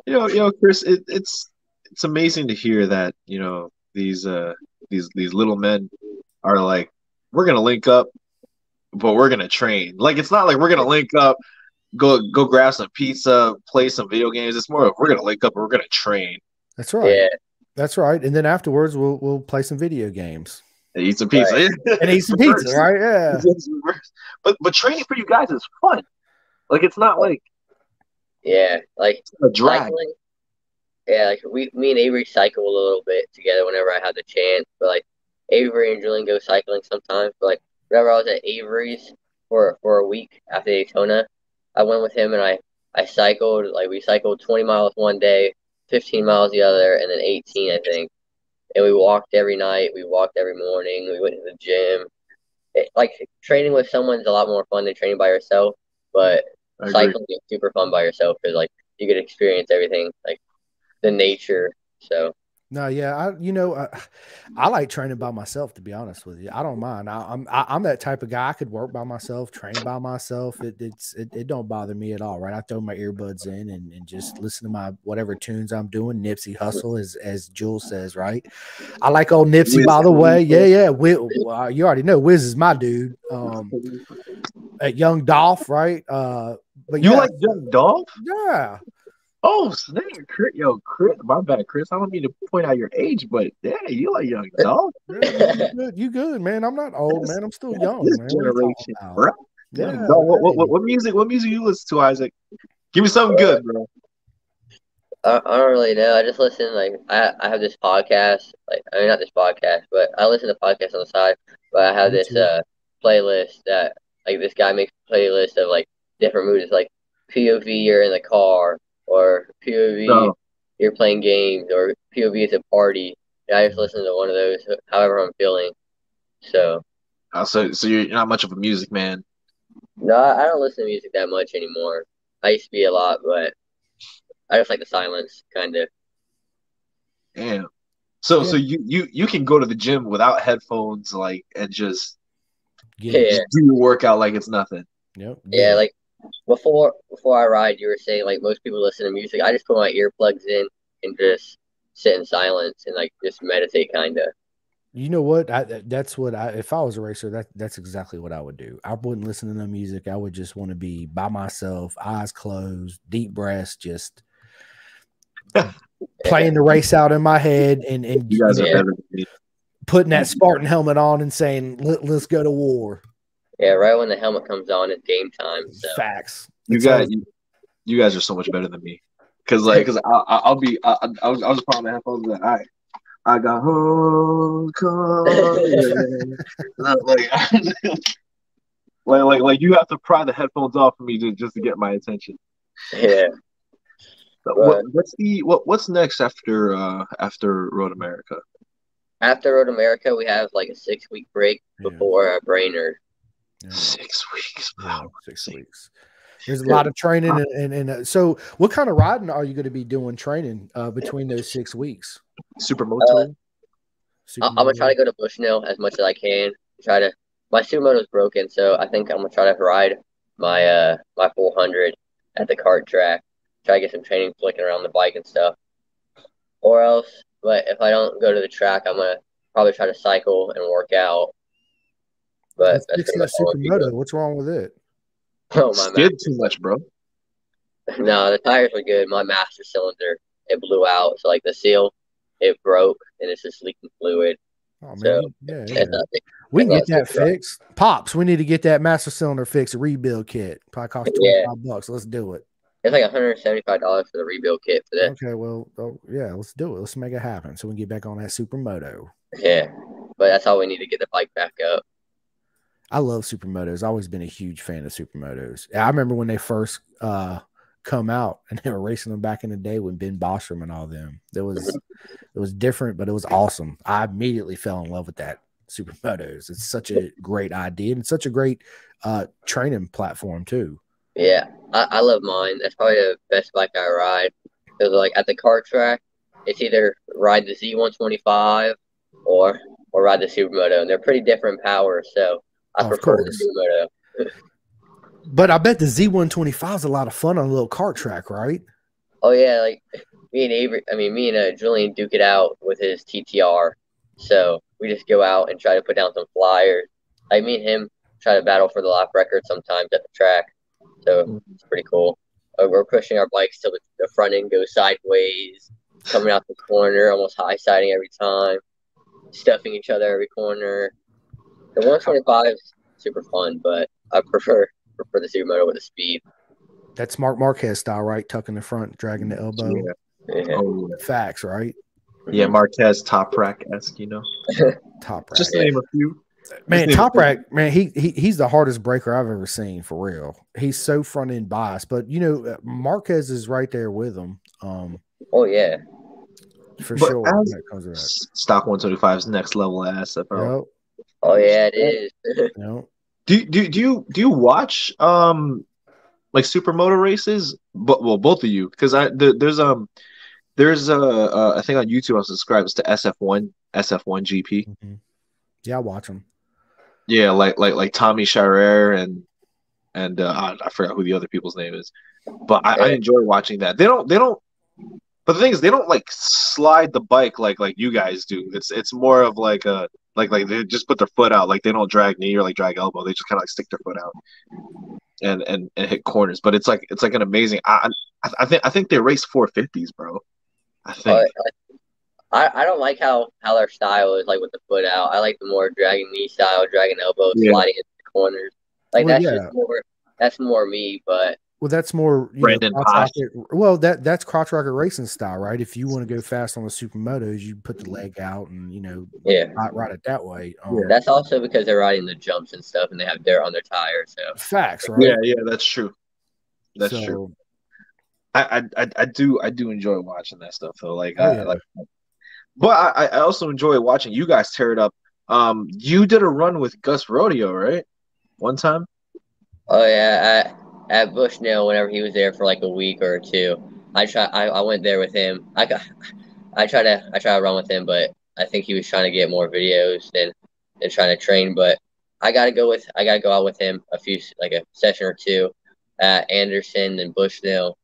You know, you know, Chris, it, it's it's amazing to hear that, you know, these uh these these little men are like, we're gonna link up, but we're gonna train. Like it's not like we're gonna link up, go go grab some pizza, play some video games. It's more of we're gonna link up and we're gonna train. That's right. Yeah. That's right. And then afterwards, we'll we'll play some video games And eat some pizza. and eat some pizza, right? Yeah. But but training for you guys is fun. Like it's not like Yeah. Like a drag. cycling. Yeah, like we, me and Avery cycle a little bit together whenever I have the chance. But like Avery and Julian go cycling sometimes. But like whenever I was at Avery's for for a week after Daytona, I went with him and I I cycled like we cycled 20 miles one day, 15 miles the other, and then 18 I think. And we walked every night. We walked every morning. We went to the gym. It, like training with someone's a lot more fun than training by yourself. But I agree. cycling is super fun by yourself because like you get to experience everything like the nature so No, yeah, I you know I, I like training by myself. To be honest with you, I don't mind. I, I'm I, I'm that type of guy. I could work by myself, train by myself. It it's it, it don't bother me at all. Right, I throw my earbuds in and, and just listen to my whatever tunes I'm doing. Nipsey Hustle, as as Jules says, right. I like old Nipsey. By the way, yeah, yeah. Wiz, well, you already know Wiz is my dude. Um, at Young Dolph, right? Uh, but You yeah, like Young Dolph? yeah. Oh, snap. Chris, yo, Chris, my bad, Chris. I don't mean to point out your age, but yeah, you like Young dog. Yeah, you good, you good, man. I'm not old, man. I'm still young, This man. What are you talking generation, bro. Yeah, Young Dolph. What, what, what, what music? What music you listen to, Isaac? Give me something good, bro. I, I don't really know i just listen like I, I have this podcast like i mean not this podcast but i listen to podcasts on the side but i have this uh playlist that like this guy makes a playlist of like different moods like pov you're in the car or pov No. you're playing games or pov is a party and i just listen to one of those however i'm feeling so Uh, so, so you're not much of a music man. No, I I don't listen to music that much anymore. I used to be a lot, but I just like the silence, kind of. Damn. So, Yeah. so you you you can go to the gym without headphones, like, and just, Yeah. just do your workout like it's nothing. Yep. Yeah, like before before I ride, you were saying like most people listen to music. I just put my earplugs in and just sit in silence and like just meditate, kind of. You know what? I, that's what I. If I was a racer, that that's exactly what I would do. I wouldn't listen to no music. I would just want to be by myself, eyes closed, deep breaths, just playing the race out in my head, and and You guys you are know, better than me. putting that Spartan helmet on and saying, Let, "Let's go to war." Yeah, right when the helmet comes on, it's game time. So Facts. You It's guys, you, you guys are so much better than me. Cause like, cause I, I, I'll be, I, I, I was, I was putting on my headphones. Like, I, I got home, like, like, like, like, you have to pry the headphones off for me to just to get my attention. yeah, But what, what's the what, what's next after, uh, after Road America? after Road America, we have like a six week break before uh, Brainerd. Yeah. Six weeks. Yeah, Wow. six weeks. There's a lot of training, and, and, and uh, so what kind of riding are you going to be doing training uh, between those six weeks? Supermoto. I- I'm gonna try to go to Bushnell as much as I can. Try to. My supermoto's broken, so I think I'm gonna try to ride my uh my 400 at the kart track. Try to get some training flicking around the bike and stuff. Or else, but if I don't go to the track, I'm gonna probably try to cycle and work out. But Let's that's that much all I'm supermoto. What's wrong with it? Oh my Skid too much, bro. No, the tires were good. My master cylinder it blew out, so like the seal, it broke and it's just leaking fluid. Oh man, So, yeah, yeah. It's. We can get that good. fixed. Pops, we need to get that master cylinder fixed, rebuild kit. Probably cost Yeah. 25 bucks. Let's do it. It's like 175 dollars for the rebuild kit for this. Okay, well, oh, yeah, let's do it. Let's make it happen so we can get back on that supermoto. Yeah, but that's all we need to get the bike back up. I love supermotos. I've always been a huge fan of supermotos. I remember when they first uh come out and they were racing them back in the day with Ben Bostrom and all them. It was it was different, but it was awesome. I immediately fell in love with that supermotos. It's such a great idea and such a great uh training platform too. Yeah, I, I love mine. That's probably the best bike I ride. Because like at the car track, it's either ride the Z125 or or ride the Supermoto, and they're pretty different powers. So I Of prefer course. But I bet the Z125 is a lot of fun on a little kart track, right? Oh yeah, like me and Avery, I mean, me and uh, Julian duke it out with his TTR. So we just go out and try to put down some flyers. Like me and him try to battle for the lap record sometimes at the track. So it's pretty cool. Uh, we're pushing our bikes till the, the front end goes sideways, coming out the corner, almost high siding every time, stuffing each other every corner. The 125 is super fun, but I prefer prefer the supermoto with the speed. That's Marc Marquez style, right? Tucking the front, dragging the elbow. Yeah. Yeah. Oh, Facts, right? yeah, Marquez Toprak esque, you know. Toprak. Just to name a few. man, Toprak, man, he, he he's the hardest breaker I've ever seen for real. He's so front end biased, but you know, uh, Marquez is right there with him. Um, Oh yeah, for But sure. as- when it comes to that. S- Stock 125's next level ass. bro. Yep, oh yeah, it is. yep. Do do do you do you watch um like supermoto races? But well, both of you, because I there, there's um there's a uh, I think on YouTube I'm subscribed to SF1 SF1 GP. mhm. Yeah, I watch them. Yeah, like like like Tommy Scherer and and uh, I, I forgot who the other people's name is, but I, I enjoy watching that. They don't they don't. But the thing is, they don't like slide the bike like like you guys do. It's it's more of like a like like they just put their foot out. Like they don't drag knee or like drag elbow. They just kind of like stick their foot out and and and hit corners. But it's like it's like an amazing. I I, I think I think they race 450s, bro. I think. But I, I don't like how, how their style is like with the foot out. I like the more dragging knee style, dragging elbow, Yeah. sliding into the corners. Like Well, that's yeah. just more that's more me. But Well, that's more you Brandon know, Posh. rocket- well, that that's crotch rocket racing style, right? If you want to go fast on the supermotos, you put the leg out and you know yeah, ride, ride it that way. Um, Yeah. that's also because they're riding the jumps and stuff, and they have dirt on their tires. So facts, right? yeah, yeah, that's true. That's So, true. I, I I I do I do enjoy watching that stuff though. Like Oh, I like, but I I also enjoy watching you guys tear it up. Um, you did a run with Gus Rodio, right? One time. oh yeah, at, at Bushnell, whenever he was there for like a week or two, I try I, I went there with him. I got I try to I try to run with him, but I think he was trying to get more videos than than trying to train. But I gotta go with I gotta go out with him a few like a session or two at Anderson and Bushnell.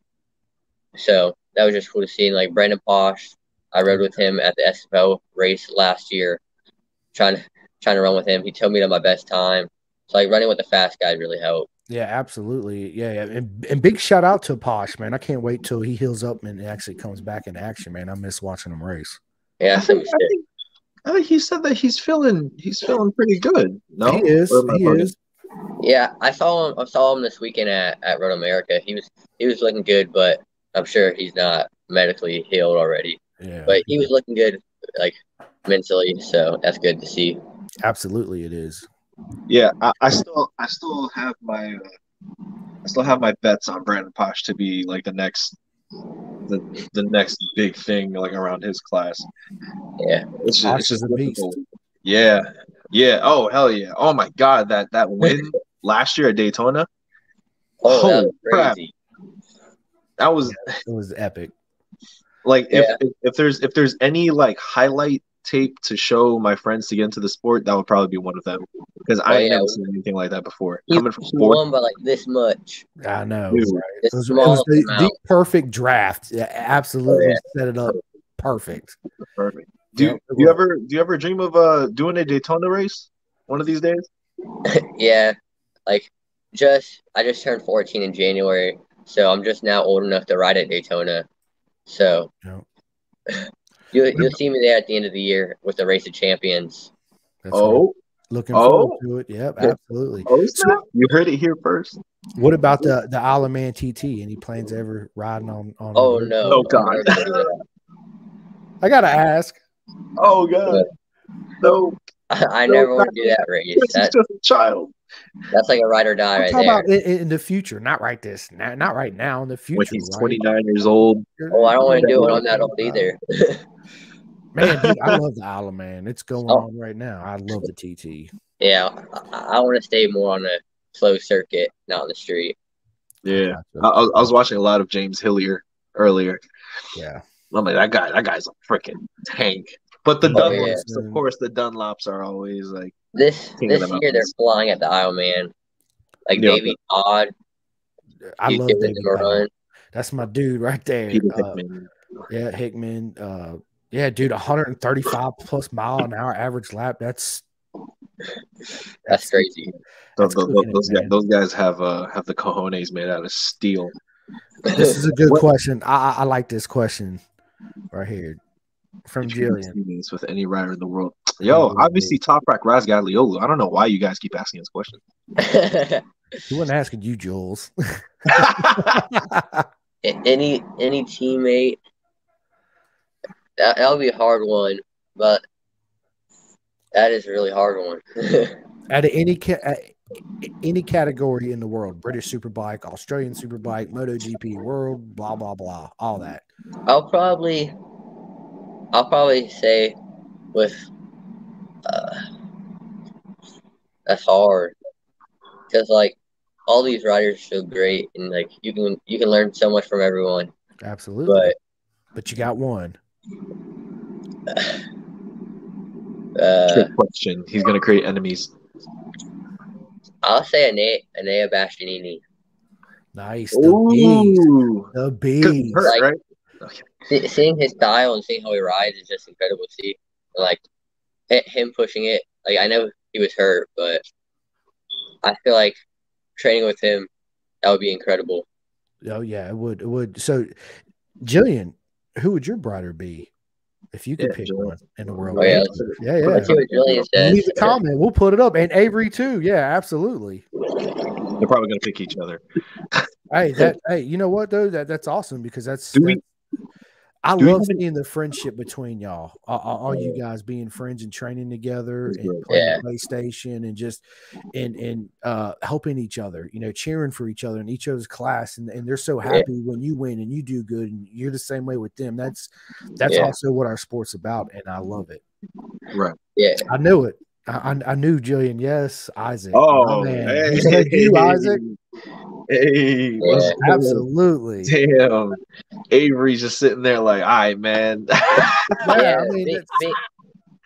So that was just cool to see. And like Brandon Posh, I rode with him at the SFO race last year, trying to trying to run with him. He told me to my best time. So like running with the fast guys really helped. Yeah, absolutely. Yeah, yeah. And, and big shout out to Posh, man. I can't wait till he heals up and actually comes back in action, man. I miss watching him race. Yeah, I think, I think I think he said that he's feeling he's feeling pretty good. No, He is. Or am I He bugging? is. Yeah, I saw him. I saw him this weekend at, at Road America. He was he was looking good, but I'm sure he's not medically healed already. Yeah. But he was looking good, like mentally. So that's good to see. absolutely it is. Yeah, I, I still I still have my uh, I still have my bets on Brandon Posh to be like the next the the next big thing like around his class. Yeah, It's just, Posh it's just is a beast. difficult. Yeah, yeah. Oh hell yeah! Oh my god, that that win last year at Daytona, Oh, that Holy was crap. crazy. that was It was epic. like if, Yeah. if if there's if there's any like highlight tape to show my friends to get into the sport, that would probably be one of them because I Oh, ain't yeah. never seen anything like that before. He, Coming from he sport, won by like this much. I know. Dude. right? It was, it was the, the perfect draft. Yeah, absolutely Oh, yeah. set it up perfect. perfect. Do you, do you ever do you ever dream of uh doing a Daytona race one of these days? yeah, like just I just turned 14 in January, so I'm just now old enough to ride at Daytona. So Yep. You you'll see me there at the end of the year with the race of champions. That's right. Oh, looking Oh. forward to it. Yep, absolutely. oh, snap. you heard it here first. What about the the Isle of Man TT? Any plans ever riding on? on Oh no! Oh, God. I'm never gonna do that. I gotta ask. Oh god, no, I, I No, never want to do that race. this is That, just a child. that's like a ride or die I'm right there. about in, in the future, not right this, not, not right now. In the future, When he's right? 29 years old, Oh, I don't want to do it on that old either. Man, dude, I love the Isle of Man. It's going Oh. on right now. I love the TT. yeah, I, I want to stay more on the closed circuit, not on the street. yeah. I, I was- watching a lot of James Hillier earlier. Yeah. I'm like that guy. That guy's a freaking tank. But the Oh, Dunlops, yeah. of course, the Dunlops are always like This this the year they're flying at the Isle Man. Like Yeah. Davey Todd, I love giving David them a Powell. run. That's my dude right there. Peter Uh, Yeah, Hickman. Uh, yeah, dude, 135 plus mile an hour average lap. That's That's crazy. Those, That's those, cooking it, those guys, those guys have uh have the cojones made out of steel. This is a good What- question. I, I I like this question right here from If you could Jillian. with any rider in the world. Yo, Mhm. obviously Toprak Razgatlioglu. I don't know why you guys keep asking this question. He wasn't asking you, Jules. any any teammate that that'll be a hard one, but that is a really hard one. At any ca- at any category in the world, British Superbike, Australian Superbike, MotoGP, World, blah blah blah, all that. I'll probably I'll probably say with uh, that's hard because like all these riders are so great and like you can you can learn so much from everyone. Absolutely. But But you got one. Uh, Trick question. He's gonna create enemies. I'll say Enea Enea Bastianini. Nice. The. Ooh, The 'Cause he's beast. hurt, Like- right? See, seeing his style and seeing how he rides is just incredible to see. Like him pushing it, like I know he was hurt, but I feel like training with him that would be incredible. Oh yeah, it would. It would. So, Jillian, who would your brighter be if you could Yeah, pick Jillian. one in the world? Oh, yeah. yeah, yeah. Let's what Julian says. Leave a comment. We'll put it up, and Avery too. Yeah, absolutely. They're probably gonna pick each other. Hey, that. hey, you know what though? That that's awesome because that's. Do we- that's- I do love have any- seeing the friendship between y'all. All, all- all you guys being friends and training together and playing Yeah. PlayStation and just and and uh helping each other. You know, cheering for each other in each other's class, and, and they're so Yeah. happy when you win and you do good, and you're the same way with them. That's that's Yeah. also what our sport's about, and I love it. Right. Yeah, I knew it. I, I, I knew Jillian. Yes, Isaac. Oh, my man. hey, He said you, Isaac. Hey, Yeah. Absolutely. Damn. Avery's just sitting there like, all right, man. Yeah, yeah. I mean, be- be-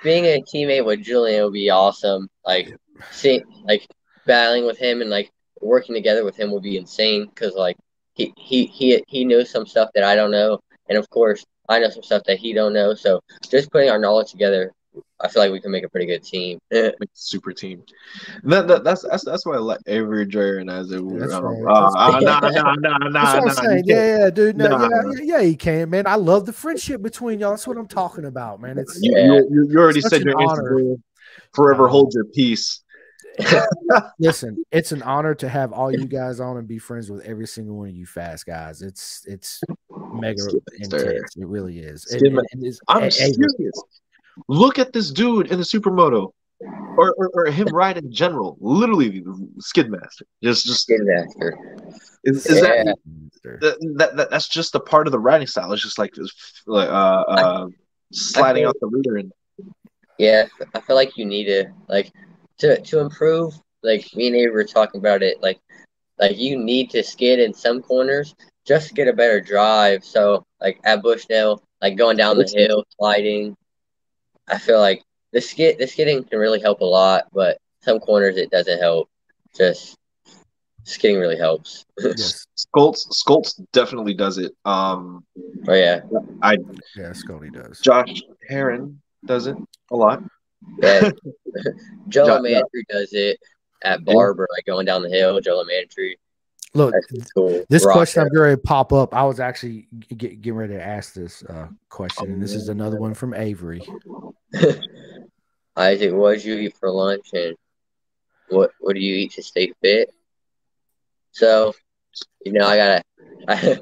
being a teammate with Julian would be awesome. Like, seeing like battling with him and like working together with him would be insane because like he he he he knows some stuff that I don't know, and of course I know some stuff that he don't know. So just putting our knowledge together, I feel like we can make a pretty good team. Super team. That, that, that's that's that's why I like Avery Dreyer and Isaac. were, That's um, right. uh, uh, nah, nah, nah, nah, That's what nah, I'm saying. Yeah, yeah, dude. No, Nah. yeah, yeah, yeah, he can, man. I love the friendship between y'all. That's what I'm talking about, man. It's You, Yeah. you, you already Such said your answer. honor. Forever Uh, hold your peace. listen, it's an honor to have all you guys on and be friends with every single one of you fast guys. It's it's mega Skip intense. It really is. Skip And- and- Ma- and it's- I'm hey, hey, serious. Look at this dude in the supermoto, or, or, or him ride in general. Literally, Skidmaster. Just just Skin master. is, is that, Yeah. that, that that that's just a part of the riding style. It's just like this, like uh, uh sliding out the rear and Yeah, I feel like you need to like to to improve. Like me and Avery were talking about it. Like like you need to skid in some corners just to get a better drive. So like at Bushnell, like going down the hill, sliding. I feel like the skid the skidding can really help a lot, but some corners it doesn't help. Just skidding really helps. Yes. Scholtz Scholtz definitely does it. Um, Oh yeah, I Yeah, Scotty does. Josh Herrin does it a lot. yeah. Joe Yeah, yeah. Mantry does it at Barber, like going down the hill. Joe Mantry, Look, cool. this Rock question I'm going to pop up. I was actually get, getting ready to ask this uh, question, and this is another one from Avery. Isaac, what did you eat for lunch, and what what do you eat to stay fit? So, you know, I gotta I,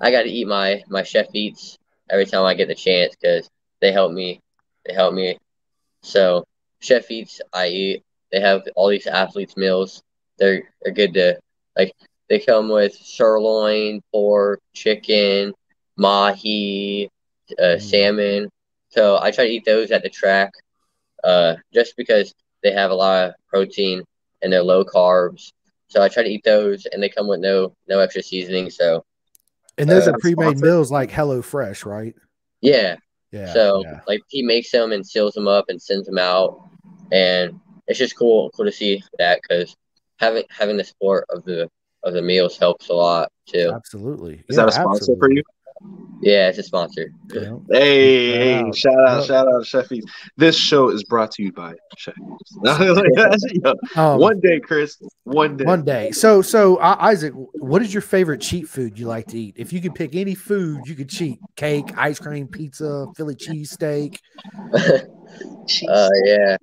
I gotta eat my my chef eats every time I get the chance because they help me. They help me. So, chef eats I eat. They have all these athletes meals. They're they're good to like. They come with sirloin, pork, chicken, mahi, uh, Mm. salmon. So I try to eat those at the track, uh, just because they have a lot of protein and they're low carbs. So I try to eat those, and they come with no no extra seasoning. So And those Uh, are pre-made meals like Hello Fresh, right? yeah, Yeah. so yeah. like he makes them and seals them up and sends them out, and it's just cool cool to see that because having having the support of the of the meals helps a lot too. absolutely. Is Yeah, that a sponsor for you? Yeah, it's a sponsor. You know? Hey, Shout hey, out. shout out, Yep. shout out, Sheffies. This show is brought to you by Sheffies. Um, one day, Chris. One day. One day. So, so uh, Isaac, what is your favorite cheat food you like to eat? If you could pick any food, you could cheat: cake, ice cream, pizza, Philly cheesesteak. Uh, yeah,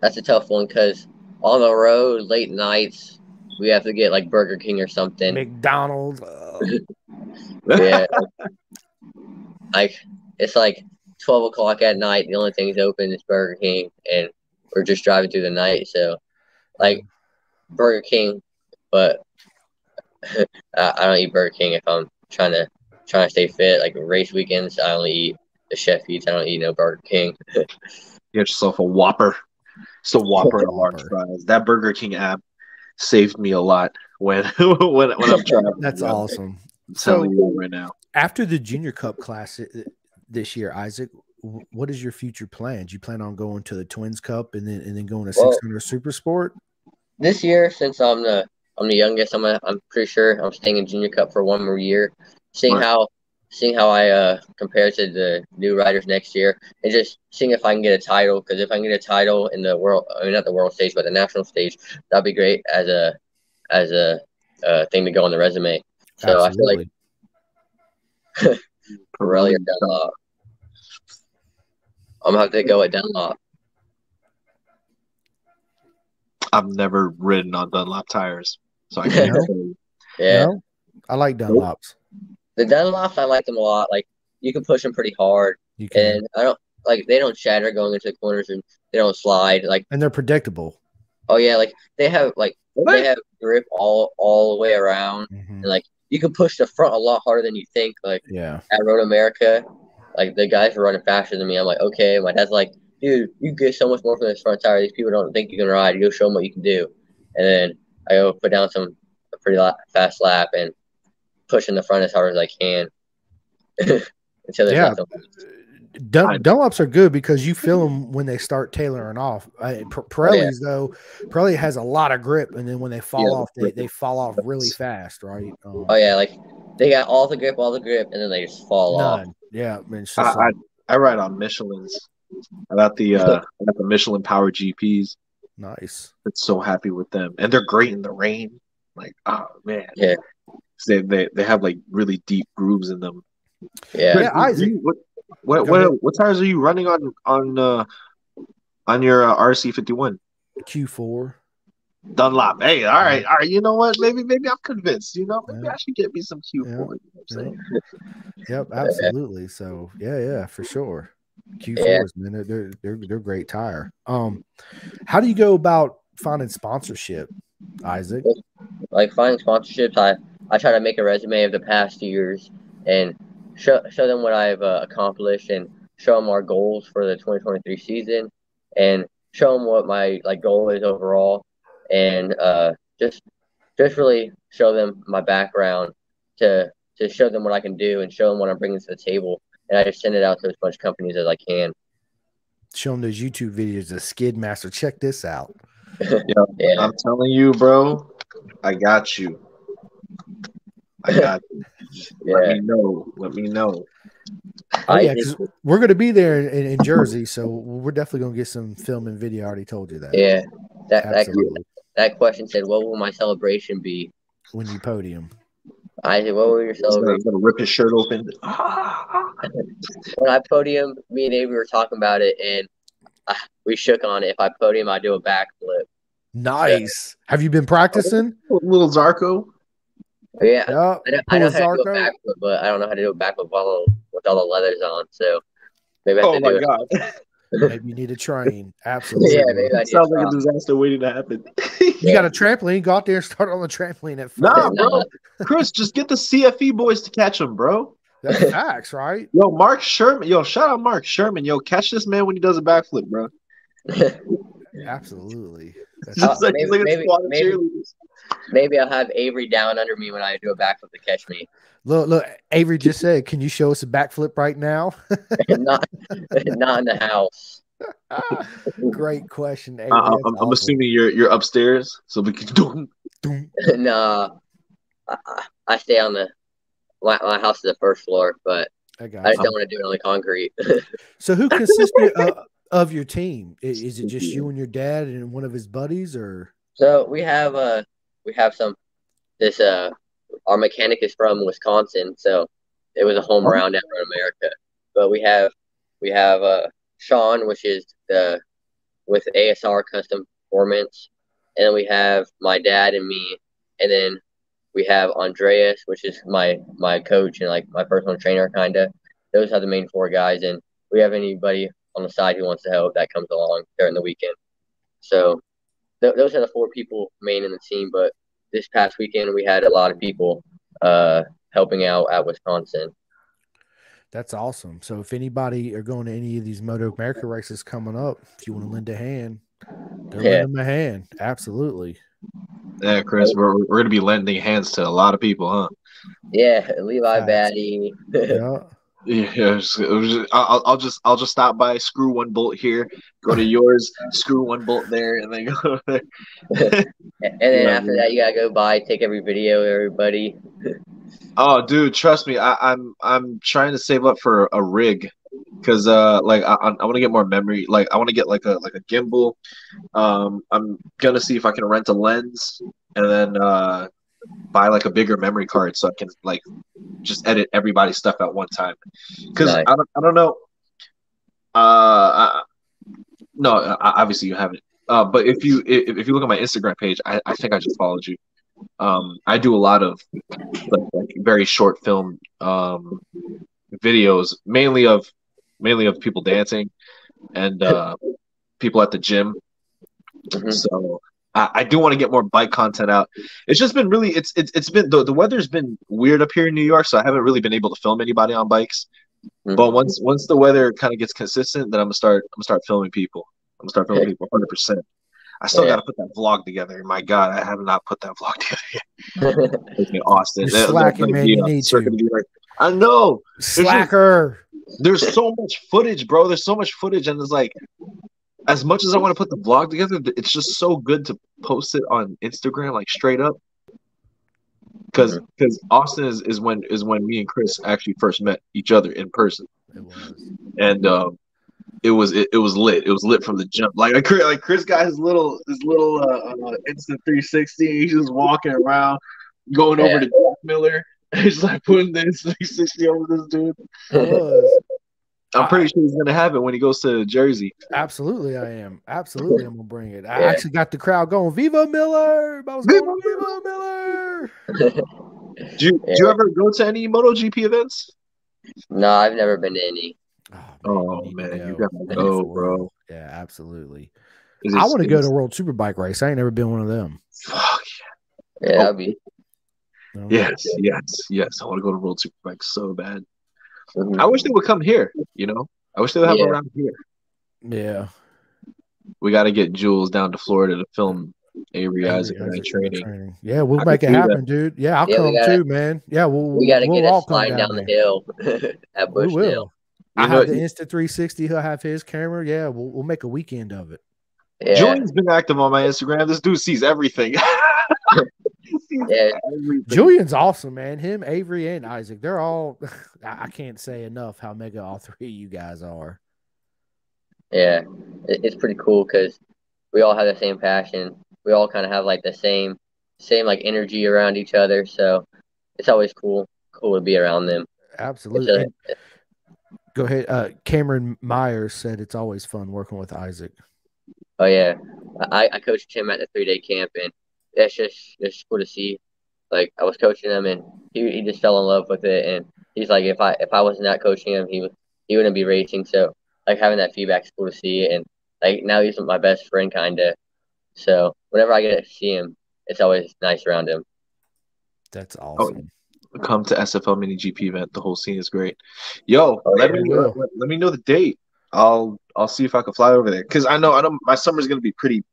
that's a tough one because on the road, late nights, we have to get like Burger King or something. McDonald's. Uh, Yeah, like it's like twelve o'clock at night. The only thing's open is Burger King, and we're just driving through the night. So, like Burger King, but I, I don't eat Burger King if I'm trying to trying to stay fit. Like race weekends, I only eat the chef eats. I don't eat no Burger King. Get yourself a Whopper. It's a Whopper and a large Whopper. fries. That Burger King app saved me a lot when when when I'm traveling. that's bro. awesome. I'm So- right now. After the Junior Cup class uh, this year, Isaac, what is your future plans? You plan on going to the Twins Cup and then and then going to Well- 600 Super Sport? this year, since I'm the I'm the youngest, I'm gonna, I'm pretty sure I'm staying in Junior Cup for one more year. Seeing Right. how seeing how I uh compare to the new riders next year, and just seeing if I can get a title. Because if I can get a title in the world, I mean not the world stage, but the national stage, that'd be great as a as a uh, thing to go on the resume. So I feel like Pirelli or Dunlop. I'm gonna have to go at Dunlop. I've never ridden on Dunlop tires, so I can't. tell. Yeah, No? I like Dunlops. the Dunlops I like them a lot. Like you can push them pretty hard. You can, and I don't like they don't shatter going into the corners and they don't slide. Like and they're predictable. oh yeah, like they have like they have grip all all the way around. Mhm. And like you can push the front a lot harder than you think. Like Yeah. at Road America, like the guys are running faster than me. I'm like, okay. My dad's like, dude, you get so much more from this front tire. These people don't think you can ride. You go show them what you can do. And then I go put down some a pretty la- fast lap and push in the front as hard as I can until there's Yeah. nothing. Dun- I- Dunlops are good because you feel them when they start tailoring off. I, P- Pirelli's though, Pirelli has a lot of grip, and then when they fall Yeah, off, they, they fall off really fast, right? Um, Oh yeah, like they got all the grip, all the grip, and then they just fall off. Yeah, I mean, it's I, just I, like- I ride on Michelin's. I got the uh, I got the Michelin Power GPs. nice. I'm so happy with them, and they're great in the rain. Like, oh man, Yeah. They they, they have like really deep grooves in them. Yeah. Chris, Yeah, Isaac. What what Go what, ahead. what tires are you running on on uh, on your uh, RC fifty one? Q4. Dunlop. Hey, all right, all right. You know what? Maybe maybe I'm convinced. You know, maybe Yeah. I should get me some Q4. Yeah. You know what Yep, absolutely. So yeah, yeah, for sure. Q4s, Yeah. man, they're, they're they're they're great tire. Um, how do you go about finding sponsorship, Isaac? like finding sponsorships i i try to make a resume of the past years and show show them what i've uh, accomplished and show them our goals for the 2023 season and show them what my like goal is overall and uh just just really show them my background to to show them what i can do and show them what i'm bringing to the table and i just send it out to as much companies as i can Show them those YouTube videos of Skid Master. Check this out. yeah I'm telling you, bro. I got you. I got you. Let me know. Let me know. Oh I yeah, think- 'cause we're gonna be there in, in Jersey, so we're definitely gonna get some film and video. I already told you that. yeah that that, absolutely. that question said what will my celebration be When you podium, I said, what will your He's gonna, celebration? gonna rip his shirt open. When I podium, me and Avery were talking about it, and uh, we shook on it. If I podium, I do a backflip. nice. Have you been practicing? Little Zarco. Yeah, Yeah. I know, I know how to do a Zarco? backflip, but I don't know how to do a backflip with all the, with all the leathers on. So maybe I have Oh to my do god. Maybe you need to train. Absolutely. Yeah, maybe I That sounds like a disaster waiting to happen. You got a trampoline. Go out there and start on the trampoline at nah, first. bro. Chris, just get the CFE boys to catch him, bro. That's facts, right? Yo, Mark Sherman. Yo, shout out Mark Sherman. Yo, catch this man when he does a backflip, bro. Absolutely. That's Just Uh, like, maybe- like a maybe- squad of maybe- cheerleaders. Maybe I'll have Avery down under me when I do a backflip to catch me. Look, look. Avery just said, "Can you show us a backflip right now?" not, not in the house. Great question, Avery. Uh, I'm, I'm assuming you're you're upstairs, so we can do. Doom. nah, I, I- I stay on the, my, my house is the first floor, but I I just don't want to do it on the concrete. So who consisted of, of your team? I- Is it just you and your dad and one of his buddies, or so we have uh we have some this uh our mechanic is from Wisconsin, so it was a home Oh. round ever in America. But we have we have uh Sean, which is the with ASR Custom Performance, and then we have my dad and me, and then we have Andreas, which is my my coach and like my personal trainer, kind of. Those are the main four guys, and we have anybody on the side who wants to help that comes along during the weekend. So th- those are the four people main in the team. But this past weekend, we had a lot of people uh, helping out at Wisconsin. that's awesome. So if anybody are going to any of these Moto America races coming up, if you want to lend a hand, go Yeah. lend them a hand. Absolutely. Yeah, Chris, we're we're gonna be lending hands to a lot of people, huh? Yeah, Levi Facts. Badie. Yeah. Yeah, it was- it was I'll, I'll just I'll just stop by, screw one bolt here, go to yours, screw one bolt there, and then go there. And then Yeah, after that, you gotta go by, take every video, everybody. Oh, dude, trust me, I, I'm I'm trying to save up for a rig, cause uh, like I I want to get more memory. Like I want to get like a like a gimbal. Um, I'm gonna see if I can rent a lens, and then uh, buy like a bigger memory card so I can like just edit everybody's stuff at one time. Cause Nice. I don't I don't know. Uh, I, no, I- obviously you haven't. Uh, but if you if, if you look at my Instagram page, I, I think I just followed you. Um, I do a lot of like, like very short film um videos, mainly of mainly of people dancing and uh people at the gym. Mhm. So I, I do want to get more bike content out. It's just been really it's it's it's been the, the weather's been weird up here in New York, so I haven't really been able to film anybody on bikes. Mhm. But once once the weather kind of gets consistent, then I'm gonna start I'm gonna start filming people. I'm gonna start filming people 100. percent I still Yeah. gotta put that vlog together. My God, I have not put that vlog together yet. With Austin. You're That- that's slacking, gonna man. be You a need to. be like, I know. Slacker. There's so much footage, bro. There's so much footage, and it's like, as much as I want to put the vlog together, it's just so good to post it on Instagram, like straight up. Because because Austin is, is when is when me and Chris actually first met each other in person It was. and um, it was it, it was lit. It was lit from the jump. Like like Chris, like Chris got his little his little uh, uh, Insta 360. He's just walking around, going Yeah. over to Jack Miller. He's like putting the Insta 360 over this dude. It was. I'm pretty sure he's gonna have it when he goes to Jersey. Absolutely, I am. Absolutely, I'm gonna bring it. I Yeah. actually got the crowd going. Viva Miller! I was Viva going, Viva Miller! Do you, do you ever go to any MotoGP events? no, I've never been to any. Oh, oh you need man, you gotta go, bro. Yeah, absolutely. Is I want to go is- to World Superbike race. I ain't never been one of them. Fuck Yeah, that'd be. you know? yes, yes, yes. I want to go to World Superbike so bad. Mhm. I wish they would come here. You know, I wish they would have Yeah. around here. Yeah. We got to get Jules down to Florida to film Avery Avery Isaac and Isaac training. Yeah, we'll I make it do happen, dude. Yeah, I'll Yeah, come gotta- too, man. Yeah, we'll We gotta we'll get all us come flying down, the hill at We Bushnell. will. I have the Insta 360. He'll have his camera. Yeah, we'll, we'll make a weekend of it. Yeah, Julian's been active on my Instagram. This dude sees everything. He Yeah. Julian's awesome, man. Him, Avery, and Isaac. They're all. I I can't say enough how mega all three of you guys are. yeah. It's pretty cool because we all have the same passion. We all kind of have like the same, same like energy around each other. So it's always cool, cool to be around them. Absolutely. a, go ahead. Uh, Cameron Myers said it's always fun working with Isaac. oh yeah, I, I coached him at the three day camp, and that's just just cool to see. Like I was coaching him, and he, he just fell in love with it, and he's like, if I if I was not coaching him, he would he wouldn't be racing. So like having that feedback is cool to see, and like now he's my best friend, kinda. So whenever I get to see him, it's always nice around him. That's Oh, awesome. Come to SFL Mini GP event. The whole scene is great. Yo, Oh, let yeah, me we will. let, let me know the date. I'll I'll see if I can fly over there because I know I know my summer's gonna be pretty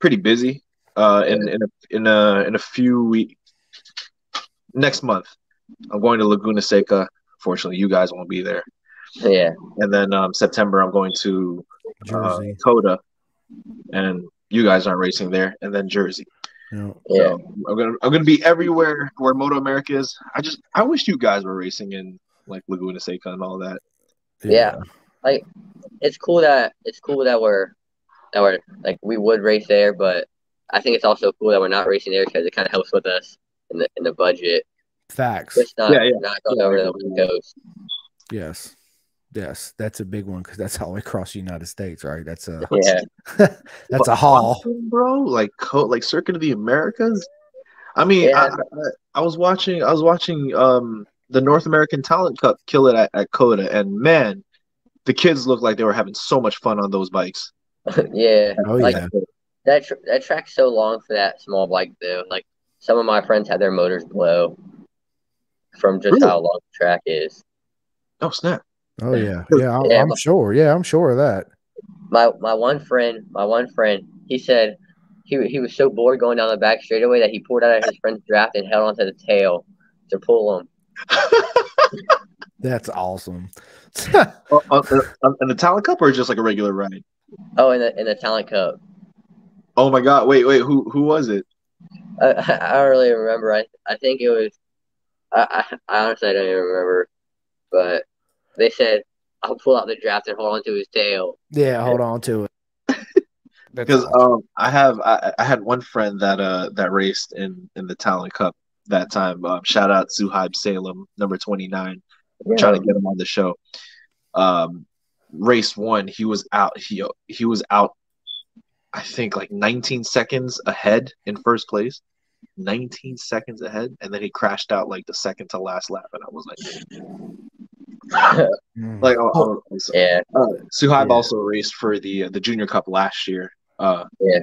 pretty busy. Uh, in in a in a in a few weeks next month, I'm going to Laguna Seca. Fortunately, you guys won't be there. Yeah, And then um, September, I'm going to uh, COTA, and you guys aren't racing there. And then Jersey. You know, Yeah. So I'm gonna I'm gonna be everywhere where Moto America is. I just I wish you guys were racing in like Laguna Seca and all that. Yeah. Like it's cool that it's cool that we're that we're like we would race there, but I think it's also cool that we're not racing there because it kind of helps with us in the in the budget. Facts. Just not Yeah, yeah. not going Yeah, over the agree. West Coast. Yes. Yes. That's a big one because that's all the way across the United States, right? That's a Yeah. that's a haul. bro. Like co- like Circuit of the Americas. I mean, I, Yeah. I, I was watching I was watching um the North American Talent Cup kill it at, at COTA, and man, the kids looked like they were having so much fun on those bikes. yeah. Oh Like, yeah. That tr- that track's so long for that small bike though. Like some of my friends had their motors blow from just Really? how long the track is. Oh snap! Oh yeah. Yeah. I'm, Yeah, I'm but- sure. Yeah, I'm sure of that. My my one friend, my one friend, he said he he was so bored going down the back straightaway that he pulled out of his friend's draft and held onto the tail to pull him. That's awesome. Oh, uh, uh, in the Talent Cup or just like a regular ride? Oh, in the in the talent cup. Oh my God! Wait, wait. Who who was it? I, I don't really remember. I I think it was. I, I I honestly don't even remember, but they said I'll pull out the draft and hold on to his tail. yeah, hold on to it. Because awesome. um, I have I, I had one friend that uh that raced in in the Talent Cup that time. Um, shout out Zuhaib Salem, number twenty nine. trying to get him on the show. Um, race one, he was out. He he was out. I think like 19 seconds ahead in first place. 19 seconds ahead, and then he crashed out like the second to last lap, and I was like, like, oh, oh, oh, so- yeah, uh, Suhaib Yeah. also raced for the uh, the Junior Cup last year. Uh, yeah,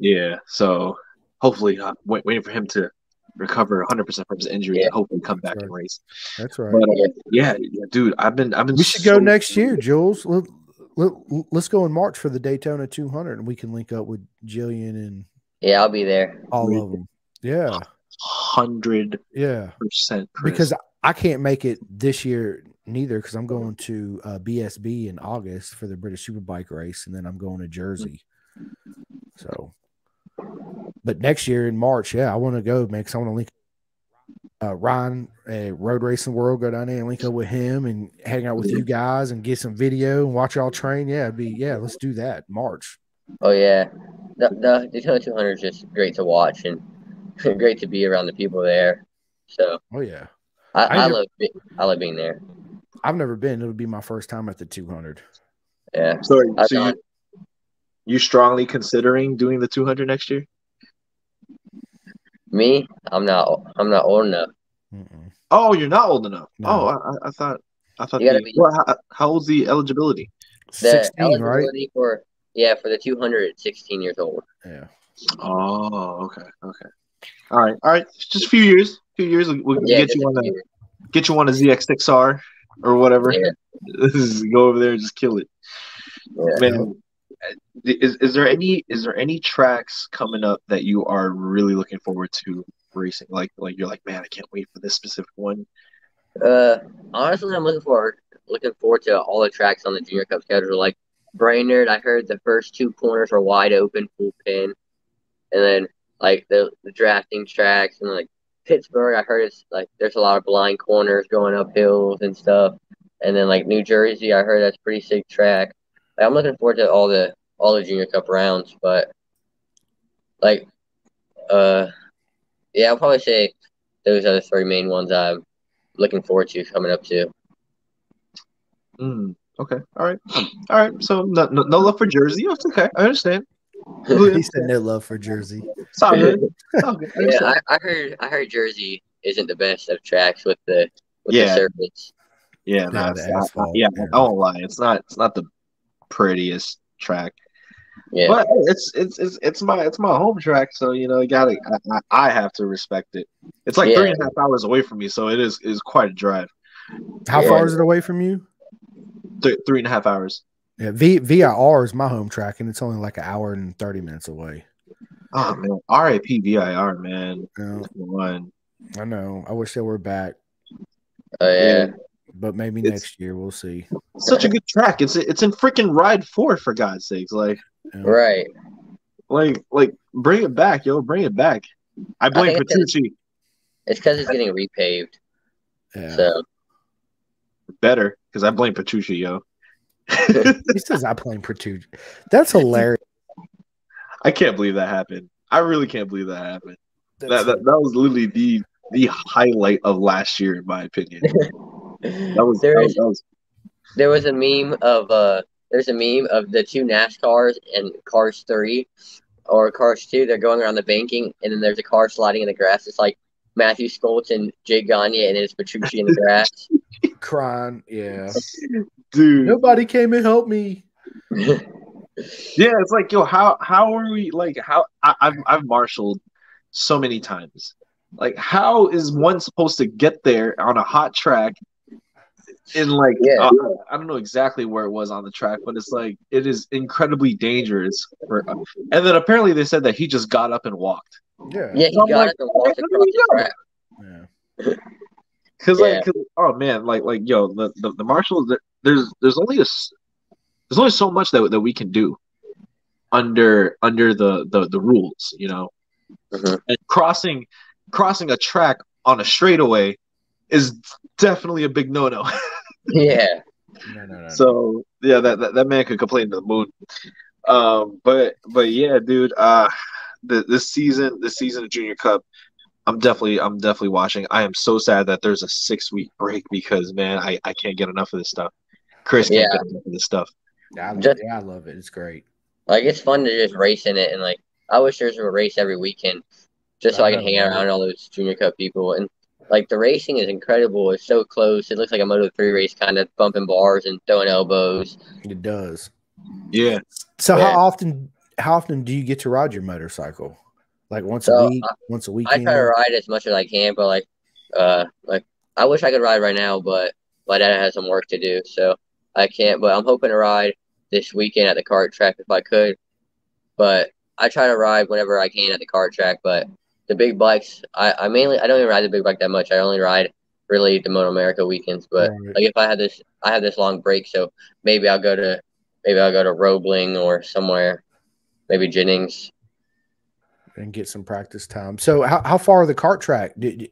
yeah. So hopefully, uh, wait, waiting for him to recover 100 percent from his injury Yeah. and hopefully come back Sure. and race. That's right. But uh, yeah, yeah, dude, I've been I've been. we should so- go next year, Jules. Let, let, let's go in March for the Daytona 200, and we can link up with Jillian and yeah. I'll be there. all of them. Yeah, hundred yeah. percent Because I can't make it this year neither, because I'm going to uh, BSB in August for the British Superbike race, and then I'm going to Jersey. So, but next year in March, yeah, I want to go, man, because I want to link uh, Ryan at Road Racing World, go down there and link up with him and hang out with you guys and get some video and watch y'all train. Yeah, it'd be yeah, let's do that. March. Oh yeah, the the Daytona 200 is just great to watch and great to be around the people there. So Oh yeah, I, I I, love be- I love being there. I've never been. It'll be my first time at the 200. Yeah, So, I've so you, you strongly considering doing the 200 next year? Me, I'm not I'm not old enough. Mm-mm. Oh, you're not old enough. No. Oh, I, I- I thought I thought. You the- be- well, how, how old's the eligibility? The 16, right? for yeah for the 200, 16 years old. Yeah. Oh, okay, okay. All right, all right. Just a few years. few years. We'll, we'll Yeah, get you a on a few. get you on a ZX6R or whatever. Yeah. Go over there and just kill it. Yeah. Man, is is there any is there any tracks coming up that you are really looking forward to racing? Like like you're like, man, I can't wait for this specific one. Uh, honestly, I'm looking forward looking forward to all the tracks on the Junior Cup schedule. Like Brainerd, I heard the first two corners are wide open, full pin, and then like the, the drafting tracks and like Pittsburgh, I heard it's like there's a lot of blind corners going up hills and stuff. And then like New Jersey, I heard that's pretty sick track. Like, I'm looking forward to all the all the Junior Cup rounds, but like, uh, yeah, I'll probably say those are the three main ones I'm looking forward to coming up to. Mm, okay, all right, all right. So no, no, no love for Jersey. It's okay. I understand. he said no love for Jersey. Sorry. all good. It's all good. I Yeah. I, I heard I heard Jersey isn't the best of tracks with the with Yeah. the surface. Yeah, Yeah, no, the it's not- yeah, yeah. I won't lie. It's not. It's not the prettiest track, Yeah, but it's it's it's it's my it's my home track. So you know, you gotta. I, I I have to respect it. It's like Yeah. three and a half hours away from me, so it is is quite a drive. How Yeah. far is it away from you? Th- three and a half hours. Yeah, v, VIR is my home track, and it's only like an hour and 30 minutes away. Oh man, RIP VIR man. You know, Come on. I know. I wish they were back, oh yeah, but maybe It's- next year we'll see. Such a good track. It's it's in freaking ride four for God's sakes. Like you know. right. like like bring it back, yo, bring it back. I blame think it's 'cause- Petrucci. It's because it's getting repaved. Yeah. So Better because I blame Petrucci, yo. he says I blame Pertu. That's hilarious. I can't believe that happened. I really can't believe that happened. That, that that was literally the the highlight of last year, in my opinion. That was there that is was, that was there was a meme of uh there's a meme of the two NASCARs and Cars three or Cars two. They're going around the banking, and then there's a car sliding in the grass. It's like Mathew Scholtz and Jay Gagne, and it's Petrucci in the grass. crying. Yeah. dude. Nobody came and helped me. Yeah, it's like yo, how how are we like how I, I've I've marshaled so many times. Like, how is one supposed to get there on a hot track? In like, Yeah. uh, I don't know exactly where it was on the track, but it's like it is incredibly dangerous. For, and then apparently they said that he just got up and walked. Yeah. yeah, he I'm got like, up and walked across the track. Yeah. Cause Yeah. like, 'cause- oh man, like like yo, the the, the marshals. there- There's there's only a s- there's only so much that that we can do under under the the, the rules, you know. Mhm. And crossing crossing a track on a straightaway is definitely a big no no. Yeah, No, no, no. so yeah, that, that that man could complain to the moon. Um, but but yeah, dude. Uh, the this season this season of Junior Cup. I'm definitely I'm definitely watching. I am so sad that there's a six week break because man, I, I can't get enough of this stuff. Chris can't Yeah. get enough of this stuff. yeah, I love, Just- yeah, I love it. It's great. like it's fun to just race in it, and like I wish there was a race every weekend, just so I, I can hang man. around all those junior cup people. And like the racing is incredible. It's so close. It looks like a Moto three race, kind of bumping bars and throwing elbows. It does. Yeah. So Yeah. how often how often do you get to ride your motorcycle? Like once So, a week, once a I weekend? I try to ride as much as I can, but like, uh, like I wish I could ride right now, but my dad has some work to do, so I can't. But I'm hoping to ride this weekend at the kart track if I could. But I try to ride whenever I can at the kart track. But the big bikes, I, I mainly I don't even ride the big bike that much. I only ride really the Moto America weekends. But Right. like if I had this, I have this long break, so maybe I'll go to maybe I'll go to Roebling or somewhere, maybe Jennings. and get some practice time. So how, how far the cart track do, do,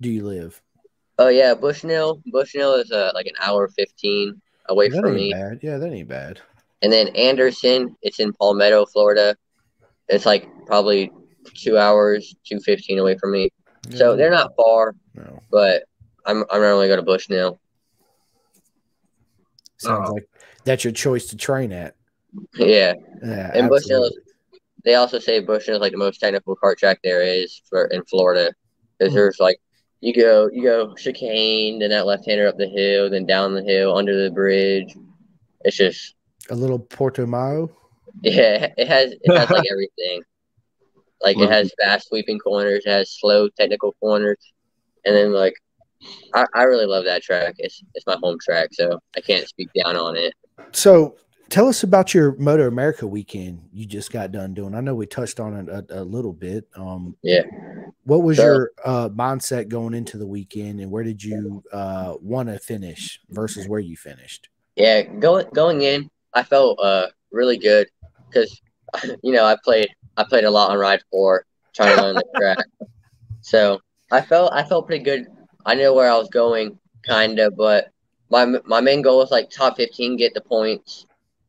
do you live? Oh yeah, Bushnell. Bushnell is uh, like an hour fifteen away that from ain't me. bad. Yeah, that ain't bad. And then Anderson, it's in Palmetto, Florida. It's like probably two hours, two fifteen away from me. So they're not far, no. but I'm I'm normally go to Bushnell. Sounds Oh. like that's your choice to train at. yeah. Yeah, And Bushnell absolutely. They also say Bushnell is like the most technical kart track there is for in Florida. Because Hmm. there's like you go you go chicane, then that left hander up the hill, then down the hill, under the bridge. It's just a little Portimao. Yeah, it has it has like everything. Like it has fast sweeping corners, it has slow technical corners, and then like I, I really love that track. It's it's my home track, so I can't speak down on it. So tell us about your Moto America weekend you just got done doing. I know we touched on it a, a little bit. Um, Yeah. What was So- your uh, mindset going into the weekend, and where did you uh, want to finish versus where you finished? Yeah, going going in, I felt uh really good because you know I played I played a lot on Ride Four trying to learn the track, so I felt I felt pretty good. I knew where I was going, kind of, but my my main goal was like top fifteen, get the points,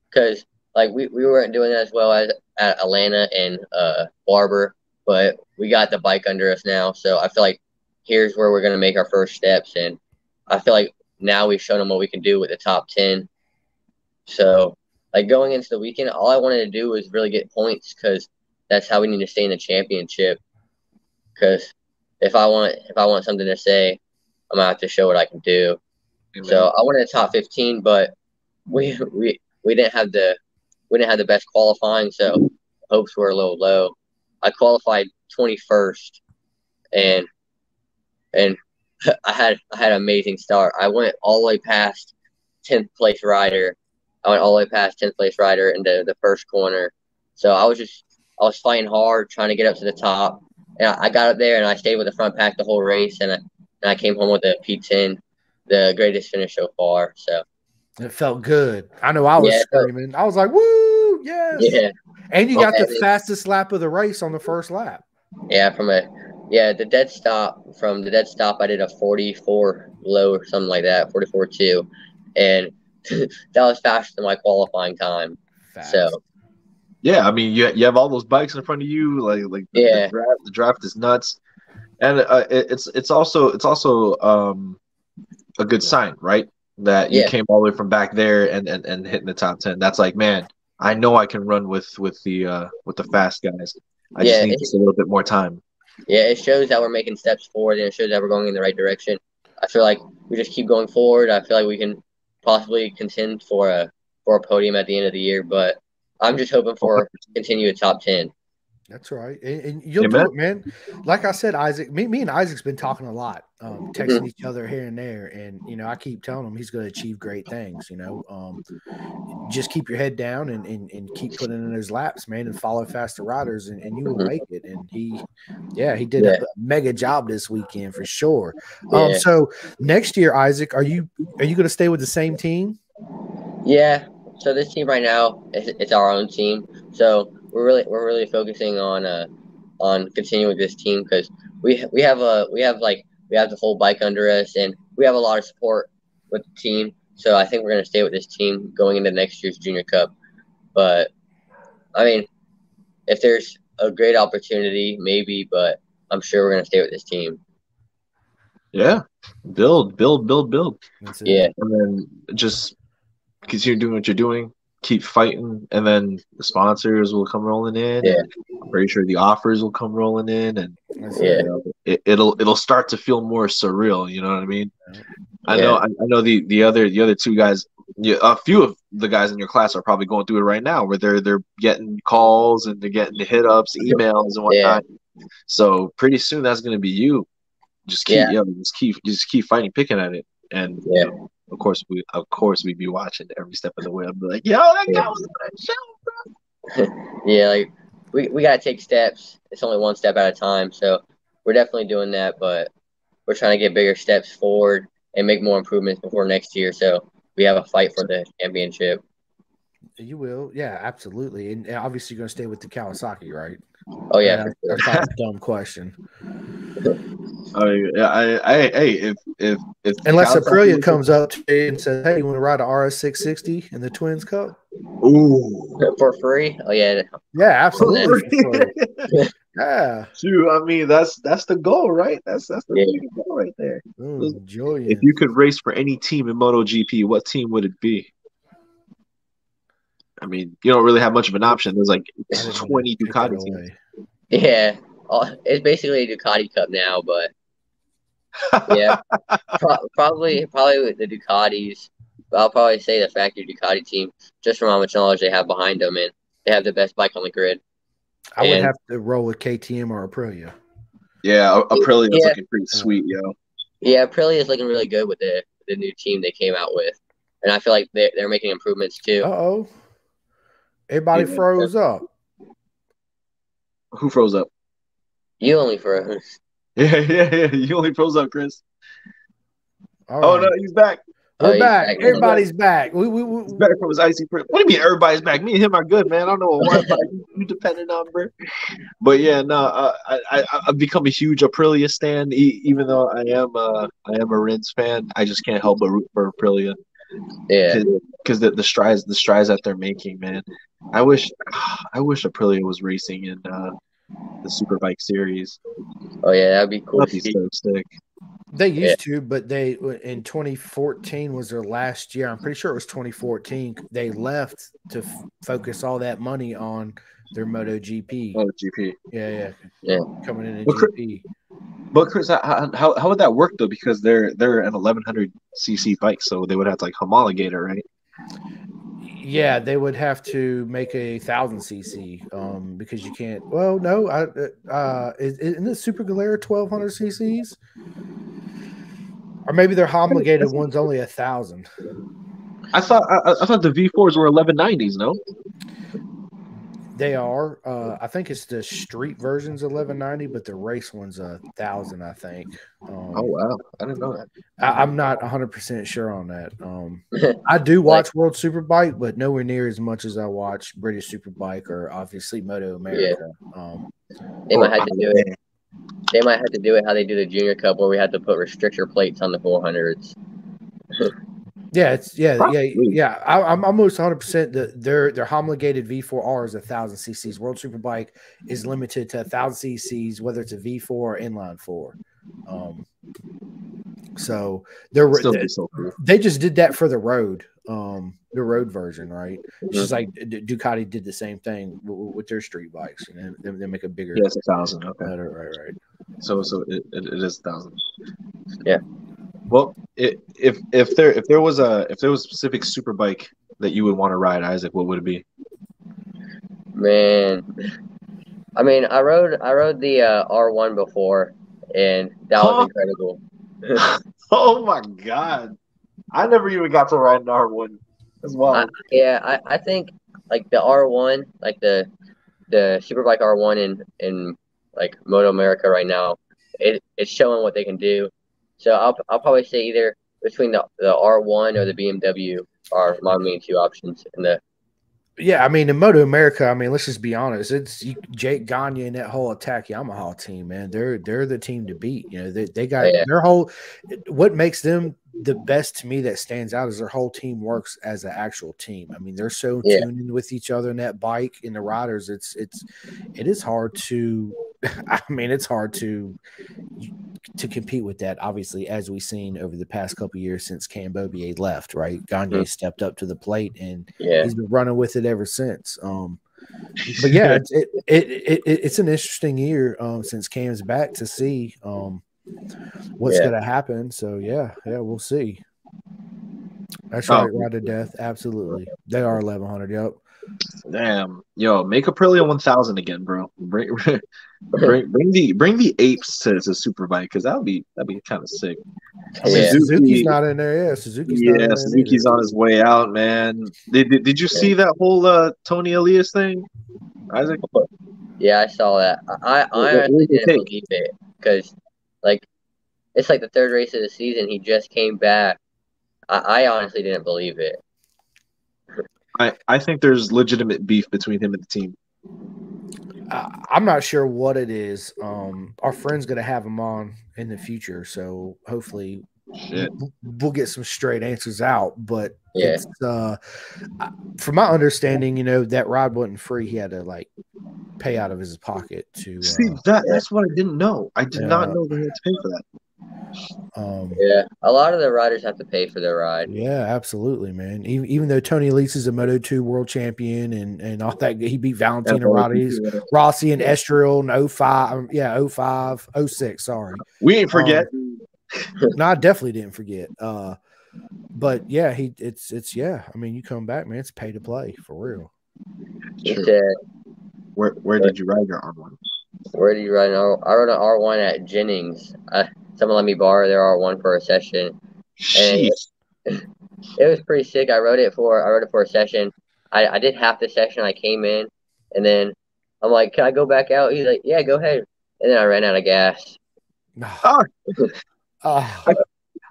because like we, we weren't doing as well as at Atlanta and uh Barber, but we got the bike under us now, so I feel like here's where we're gonna make our first steps, and I feel like now we've shown them what we can do with the top 10. So, like going into the weekend, all I wanted to do was really get points because that's how we need to stay in the championship. Because if I want if I want something to say, I'm gonna have to show what I can do. So I wanted a top 15, but we we we didn't have the we didn't have the best qualifying, so hopes were a little low. I qualified 21st, and and I had I had an amazing start. I went all the way past 10th place rider. I went all the way past 10th place rider into the first corner. So I was just I was fighting hard trying to get up to the top, and I, I got up there and I stayed with the front pack the whole race, and I, and I came home with a P10, the greatest finish so far. So It felt good. I know I was Yeah, screaming. I was like, "Woo!" Yes. Yeah, And you got the fastest lap of the race on the first lap. yeah. From a yeah, the dead stop from the dead stop, I did a 44 low or something like that, 44 two, and that was faster than my qualifying time. Fast. So Yeah, I mean, you you have all those bikes in front of you, like like the, Yeah. the draft. The draft is nuts, and uh, it, it's it's also it's also um a good sign, right? That you Yeah. came all the way from back there and and and hitting the top ten. That's like, man, I know I can run with with the uh with the fast guys. I Yeah, just need just a little bit more time. yeah, it shows that we're making steps forward and it shows that we're going in the right direction. I feel like we just keep going forward. I feel like we can possibly contend for a for a podium at the end of the year, but I'm just hoping for continued top ten. That's right. And, and you'll Yeah, do man. it, man. Like I said, Isaac, me, me and Isaac's been talking a lot, um, Mm-hmm. texting each other here and there. And, you know, I keep telling him he's going to achieve great things, you know. Um, just keep your head down and, and, and keep putting in those laps, man, and follow faster riders, and, and you will Mhm. make it. And he, yeah, he did Yeah. a mega job this weekend for sure. Um, Yeah. so next year, Isaac, are you are you going to stay with the same team? Yeah. So this team right now, it's, it's our own team. So we're really we're really focusing on uh on continuing with this team because we we have a we have like we have the whole bike under us and we have a lot of support with the team. So I think we're gonna stay with this team going into next year's Junior Cup. But I mean, if there's a great opportunity, maybe, but I'm sure we're gonna stay with this team. Yeah, build, build, build, build, Yeah. and then just continue doing what you're doing. Keep fighting, and then the sponsors will come rolling in. Yeah. I'm pretty sure the offers will come rolling in, and Yeah. it. you know, it, it'll it'll start to feel more surreal. You know what I mean? I know I, I know the the other the other two guys. Yeah, a few of the guys in your class are probably going through it right now, where they're they're getting calls and they're getting the hit ups, emails, and whatnot. So pretty soon that's going to be you. Just keep, Yeah. yeah, just keep, just keep fighting, picking at it, and you Yeah. know, of course we, of course we'd be watching every step of the way. I'd be like, yo, that guy Yeah. was on that show. bro." Yeah, like we, we gotta take steps. It's only one step at a time, so we're definitely doing that. But we're trying to get bigger steps forward and make more improvements before next year. So we have a fight for the championship. You will, yeah, absolutely, and and obviously you're going to stay with the Kawasaki, right? Oh yeah, for that's sure. not a dumb question. I mean, yeah, I, I, hey, if if if Unless Kawasaki- Aprilia comes up to you and says, "Hey, you want to ride a RS 660 in the Twins Cup?" ooh, for free. Oh yeah, Yeah, absolutely. yeah, Shoot, I mean that's that's the goal, right? That's that's the Yeah. goal right there. Ooh, Julian. If you could race for any team in MotoGP, what team would it be? I mean, you don't really have much of an option. There's like 20 pick Ducati teams. Away. yeah. Oh, it's basically a Ducati Cup now, but yeah, pro- probably probably with the Ducatis. I'll probably say the factory Ducati team, just from how much knowledge they have behind them, and they have the best bike on the grid. I would have to roll with KTM or Aprilia. Yeah, A- Aprilia's Yeah. looking pretty sweet, yo. Yeah, Aprilia is looking really good with the the new team they came out with, and I feel like they they're making improvements too. Uh oh, everybody Yeah. froze up. Who froze up? You only for Yeah, yeah, yeah. You only froze up, Chris. All Oh right. no, he's back. Oh, we're he's back. back. Everybody's back. We, we, we, He's back from his icy print. What do you mean everybody's back? Me and him are good, man. I don't know what Wi-Fi you, you dependent on, bro. But yeah, no, uh, I, I I've become a huge Aprilia stan. E- even though I am uh I am a Rins fan, I just can't help but root for Aprilia. yeah. because the, the strides the strides that they're making, man. I wish I wish Aprilia was racing in uh, the Superbike series. Oh yeah, that'd be cool. That'd be so sick. they used to, but they in 2014 was their last year. I'm pretty sure it was 2014. They left to f- focus all that money on their MotoGP. Oh, GP. Yeah, yeah, Yeah. coming in in Well, GP. But Chris, how, how how would that work though? Because they're they're an 1100 cc bike, so they would have to like homologate it, right? Yeah, they would have to make a thousand cc um, because you can't. Well, no, I, uh, is, isn't the Super Galera 1200 cc's? Or maybe their homologated one's only a thousand. I thought I, I thought the V4s were 1190s. No, They are. Uh, I think it's the street version's eleven ninety, but the race one's a thousand. I think. Um, Oh wow, I didn't know that. I, I'm not 100 percent sure on that. Um, I do watch World Superbike, but nowhere near as much as I watch British Superbike or obviously Moto America. Um, They might have to do it. They might have to do it how they do the Junior Cup, where we had to put restrictor plates on the 400s. yeah, it's yeah, yeah, Probably. yeah. I, I'm almost 100 percent that their their homologated V4R is a thousand CCs. World Superbike is limited to a thousand CCs, whether it's a V4 or inline four. Um, so they're Still be so cool. they just did that for the road um the road version right it's just like D- ducati did the same thing w- w- with their street bikes know they, they make a bigger Yeah, a thousand. Okay, better right right so so it, it, it is a thousand. Yeah. Well, it, if if there if there was a if there was a specific super bike that you would want to ride, Isaac, what would it be? Man, I mean, I rode I rode the uh, R1 before, and that was Huh? incredible. Oh my god, I never even got to ride an R one. That's I, yeah, I, I think like the R1, like the the Superbike R1 in in like Moto America right now, it, it's showing what they can do. So I'll I'll probably say either between the the R1 or the BMW are my main two options in the yeah i mean in moto america i mean let's just be honest it's jake gagne and that whole attack yamaha team man they're they're the team to beat you know they, they got yeah. their whole what makes them the best to me that stands out is their whole team works as an actual team i mean they're so Yeah. tuned in with each other in that bike and the riders it's it's it is hard to i mean it's hard to to compete with that obviously as we've seen over the past couple of years since Cam Beaubier left right gagne Mhm. stepped up to the plate and yeah he's been running with it ever since. Um, but yeah, it, it, it, it it's an interesting year um, since Cam's back to see um, what's Yeah. going to happen. So yeah, yeah, we'll see. That's Oh. right, ride to death. Absolutely, they are eleven hundred. Yep. Damn, yo, make Aprilia one thousand again, bro. Bring bring bring the bring the apes to, to Superbike because that'd be that'd be kind of sick. I mean, Yeah. Suzuki's not in there. Yeah, Suzuki's not in Yeah, there Suzuki's either. on his way out, man. Did did, did you see that whole uh, Toni Elias thing, Isaac? Yeah, I saw that. I, I What- what honestly did you didn't believe it because, like, it's like the third race of the season. He just came back. I, I honestly didn't believe it. I I think there's legitimate beef between him and the team. I, I'm not sure what it is. Um, our friend's going to have him on in the future, so hopefully Shit. we'll get some straight answers out. But Yeah. it's uh, from my understanding, you know, that ride wasn't free. He had to like pay out of his pocket to. See Uh, that that's what I didn't know. I did not know they had to pay for that. um, Yeah, a lot of the riders have to pay for their ride. yeah, absolutely, man. Even, even though Toni Elias is a Moto Two world champion and and all that, he beat Valentino Rossi, Rossi and Estoril in 05, um, yeah, 05, 06, Sorry. We ain't forget. no, I definitely didn't forget. Uh, but yeah, he it's it's yeah. I mean, you come back, man. It's pay to play for real. It's uh, Where where did you ride your R one? where did you ride an R? I rode an R1 at Jennings. Uh, someone let me borrow their R1 for a session. Jeez. It was pretty sick. I rode it for I rode it for a session. I, I did half the session. I came in, and then I'm like, "Can I go back out?" He's like, "Yeah, go ahead." And then I ran out of gas. Oh, Ah,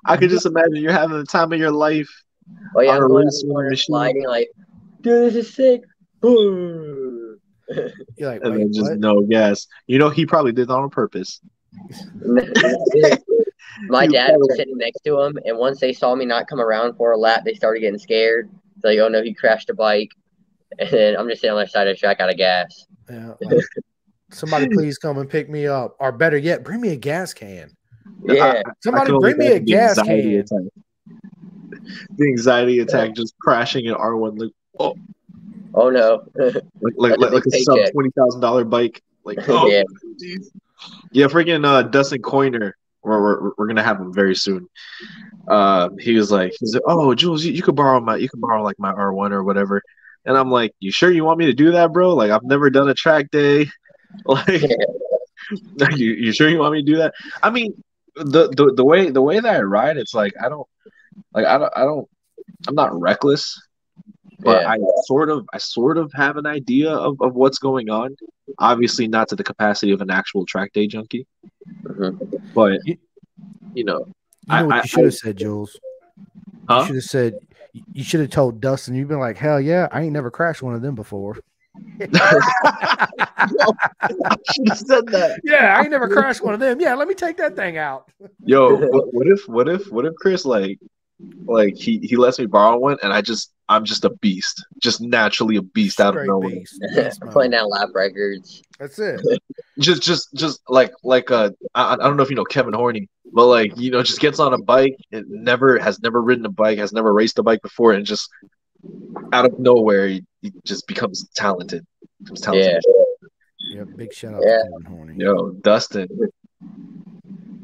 I could just imagine you're having the time of your life. Oh yeah, On a I'm going race on the corner, machine. sliding like, dude, this is sick. Boom. You're like, And then just what? no gas. You know he probably did that on purpose. My You dad was sitting next to him, and once they saw me not come around for a lap, they started getting scared. It's like, oh no, he crashed a bike. And then I'm just sitting on the side of the track out of gas. Yeah, like, somebody please come and pick me up, or better yet, bring me a gas can. Yeah, I Somebody can only bring me a gas can. attack. The anxiety attack just crashing in R one like oh no. like like, a like, a sub twenty thousand dollar bike. Like oh Yeah. geez. yeah, freaking uh, Dustin Coiner. We're, we're, we're gonna have him very soon. Uh, he was like, he's like, oh Jules, you, you could borrow my, you can borrow like my R one or whatever. And I'm like, you sure you want me to do that, bro? Like I've never done a track day. Like, you, you sure you want me to do that? I mean, the, the the way the way that I ride, it's like I don't like I don't I don't I'm not reckless, but Yeah. I sort of I sort of have an idea of, of what's going on. Obviously, not to the capacity of an actual track day junkie, Mhm. but You- you know, You know I- what I- you should have said, Jules? You should have said you should have told Dustin. You've been like, hell yeah, I ain't never crashed one of them before. I should have said that. Yeah, I ain't never crashed one of them. Yeah, let me take that thing out. Yo, what, what if what if what if Chris like like he he lets me borrow one and I just I'm just a beast, just naturally a beast out of Straight nowhere. beast. Beast mode. Putting down lap records. That's it. Just just just like like uh I, I don't know if you know Kevin Horney, but like you know just gets on a bike and never has never ridden a bike, has never raced a bike before, and just out of nowhere he, he just becomes talented. Becomes talented. Yeah, Yeah, big shout out Yeah. to Kevin Horny. Yo, Dustin,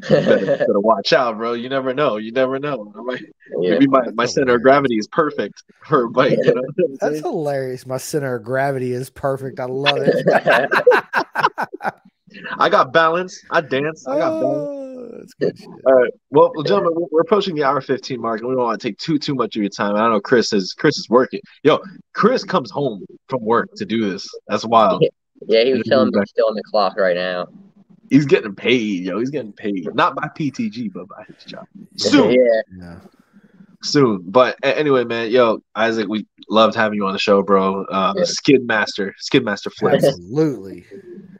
better, better watch out, bro. You never know. You never know. I might- yeah. Maybe my, my center hilarious. of gravity is perfect for a bike. You know? That's hilarious. My center of gravity is perfect. I love it. I got balance. I dance. I got balance. oh, that's good shit. All right. Well, well, gentlemen, we're- we're approaching the hour fifteen mark, and we don't want to take too too much of your time. I know Chris is Chris is working. Yo, Chris comes home from work to do this. That's wild. yeah, he was telling me he's still on the clock right now. He's getting paid, yo. He's getting paid, not by PTG, but by his job. Soon, Yeah, Yeah. soon. But anyway, man, yo, Isaac, we loved having you on the show, bro. Uh, Yeah. Skid Master, Skid Master Flex, Absolutely.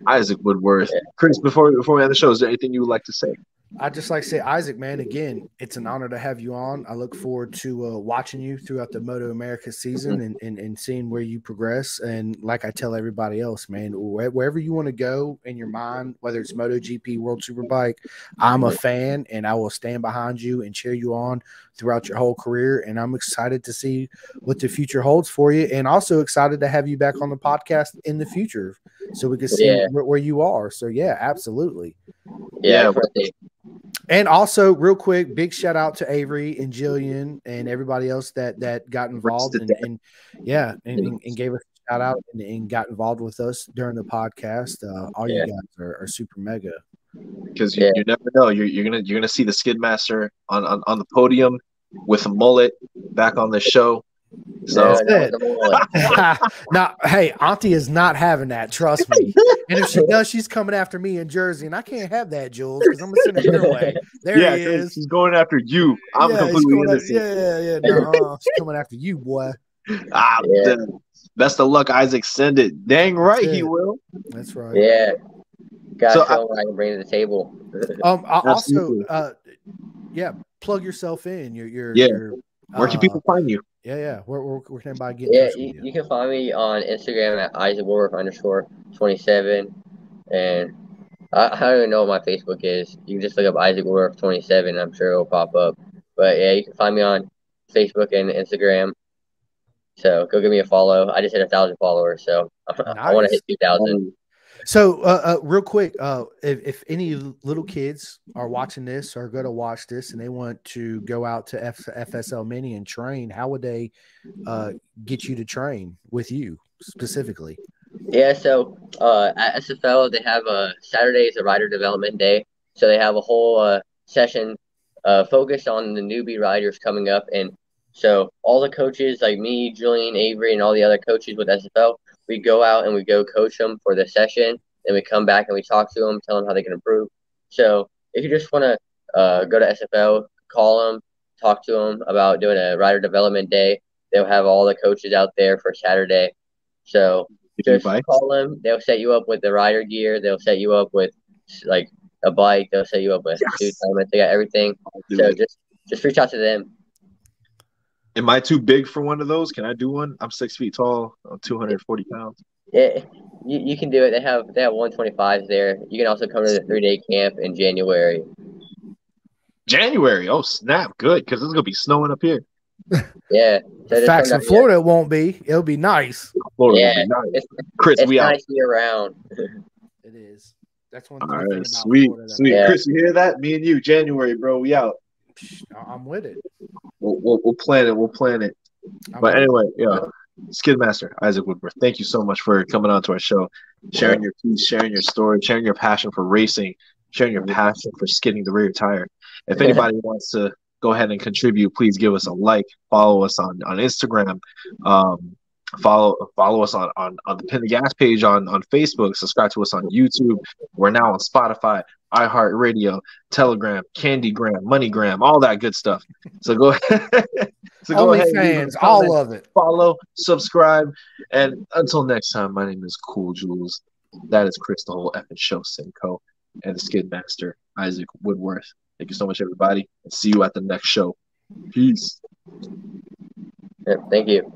Isaac Woodworth. Yeah. Chris, before before we end the show, is there anything you would like to say? I just like to say, Isaac, man, again, it's an honor to have you on. I look forward to uh, watching you throughout the Moto America season and, and, and seeing where you progress. And like I tell everybody else, man, wherever you want to go in your mind, whether it's MotoGP, World Superbike, I'm a fan and I will stand behind you and cheer you on throughout your whole career. And I'm excited to see what the future holds for you. And also excited to have you back on the podcast in the future so we can see Yeah. where, where you are. So, yeah, absolutely. yeah. Yeah, I first say- And also, real quick, big shout out to Avery and Jillian and everybody else that that got involved and, and yeah, and, and, gave us a shout out and, and got involved with us during the podcast. Uh, all Yeah. you guys are, are super mega. Because you, Yeah. you never know. You're, you're gonna you're gonna see the Skidmaster on, on on the podium with a mullet back on the show. So That's it. was the mullet. now, hey, Auntie is not having that. Trust me. And if she does, she's coming after me in Jersey, and I can't have that, Jules, because I'm gonna send it your way. There yeah, he 'cause is. he's going after you. I'm yeah, completely innocent. after, yeah, yeah, yeah. No, uh, she's coming after you, boy. Ah, Yeah. best of luck, Isaac. Send it. Dang right That's he it. will. That's right. yeah. Got So to show him what I can bring to the table. Um. Also, uh, yeah. Plug yourself in. Your your Yeah. Your, Where can uh, people find you? Yeah, yeah. Where where, where can everybody get? Yeah, touch you, you can find me on Instagram at Isaac Woodworth underscore 27. And I, I don't even know what my Facebook is. You can just look up Isaac Woodworth 27. I'm sure it'll pop up. But yeah, you can find me on Facebook and Instagram. So go give me a follow. I just hit a thousand followers, so I want to hit 2,000. So, uh, uh, real quick, uh, if, if any little kids are watching this or going to watch this and they want to go out to F- FSL Mini and train, how would they uh, get you to train with you specifically? Yeah, so uh, at SFL they have a Saturday is a rider development day, so they have a whole uh, session uh, focused on the newbie riders coming up, and so all the coaches like me, Julian, Avery, and all the other coaches with SFL, we go out and we go coach them for the session, then we come back and we talk to them, tell them how they can improve. So if you just want to uh, go to SFL, call them, talk to them about doing a rider development day. They'll have all the coaches out there for Saturday. So just buy. call them. They'll set you up with the rider gear. They'll set you up with like a bike. They'll set you up with Yes. They got everything. So just just reach out to them. Am I too big for one of those? Can I do one? I'm six feet tall. Uh, I'm 240 pounds. Yeah, you, you can do it. They have they have 125s there. You can also come to the three day camp in January. January. Oh snap! Good because it's gonna be snowing up here. Yeah. So Facts in down Florida, it won't be. It'll be nice. Florida will Yeah. be nice. It's, Chris, it's we out. nice year round. It is. That's one All thing sweet, Florida sweet. Yeah. Chris, you hear that? Me and you, January, bro. We out. I'm with it. We'll, we'll, we'll plan it. We'll plan it. I'm But with it. anyway, yeah. Skidmaster Isaac Woodworth, thank you so much for coming on to our show, sharing your piece, sharing your story, sharing your passion for racing, sharing your passion for skidding the rear tire. If anybody wants to go ahead and contribute. Please give us a like, follow us on on Instagram. Um, follow follow us on, on on the pin the gas page on on facebook. Subscribe to us on youtube. We're now on spotify iheartradio telegram candygram moneygram all that good stuff. So go ahead so go ahead fans all of it. follow subscribe and until next time my name is cool jules that is chris the whole effing show simcoe and the skid master isaac woodworth. Thank you so much everybody. And see you at the next show. Peace. Yeah, thank you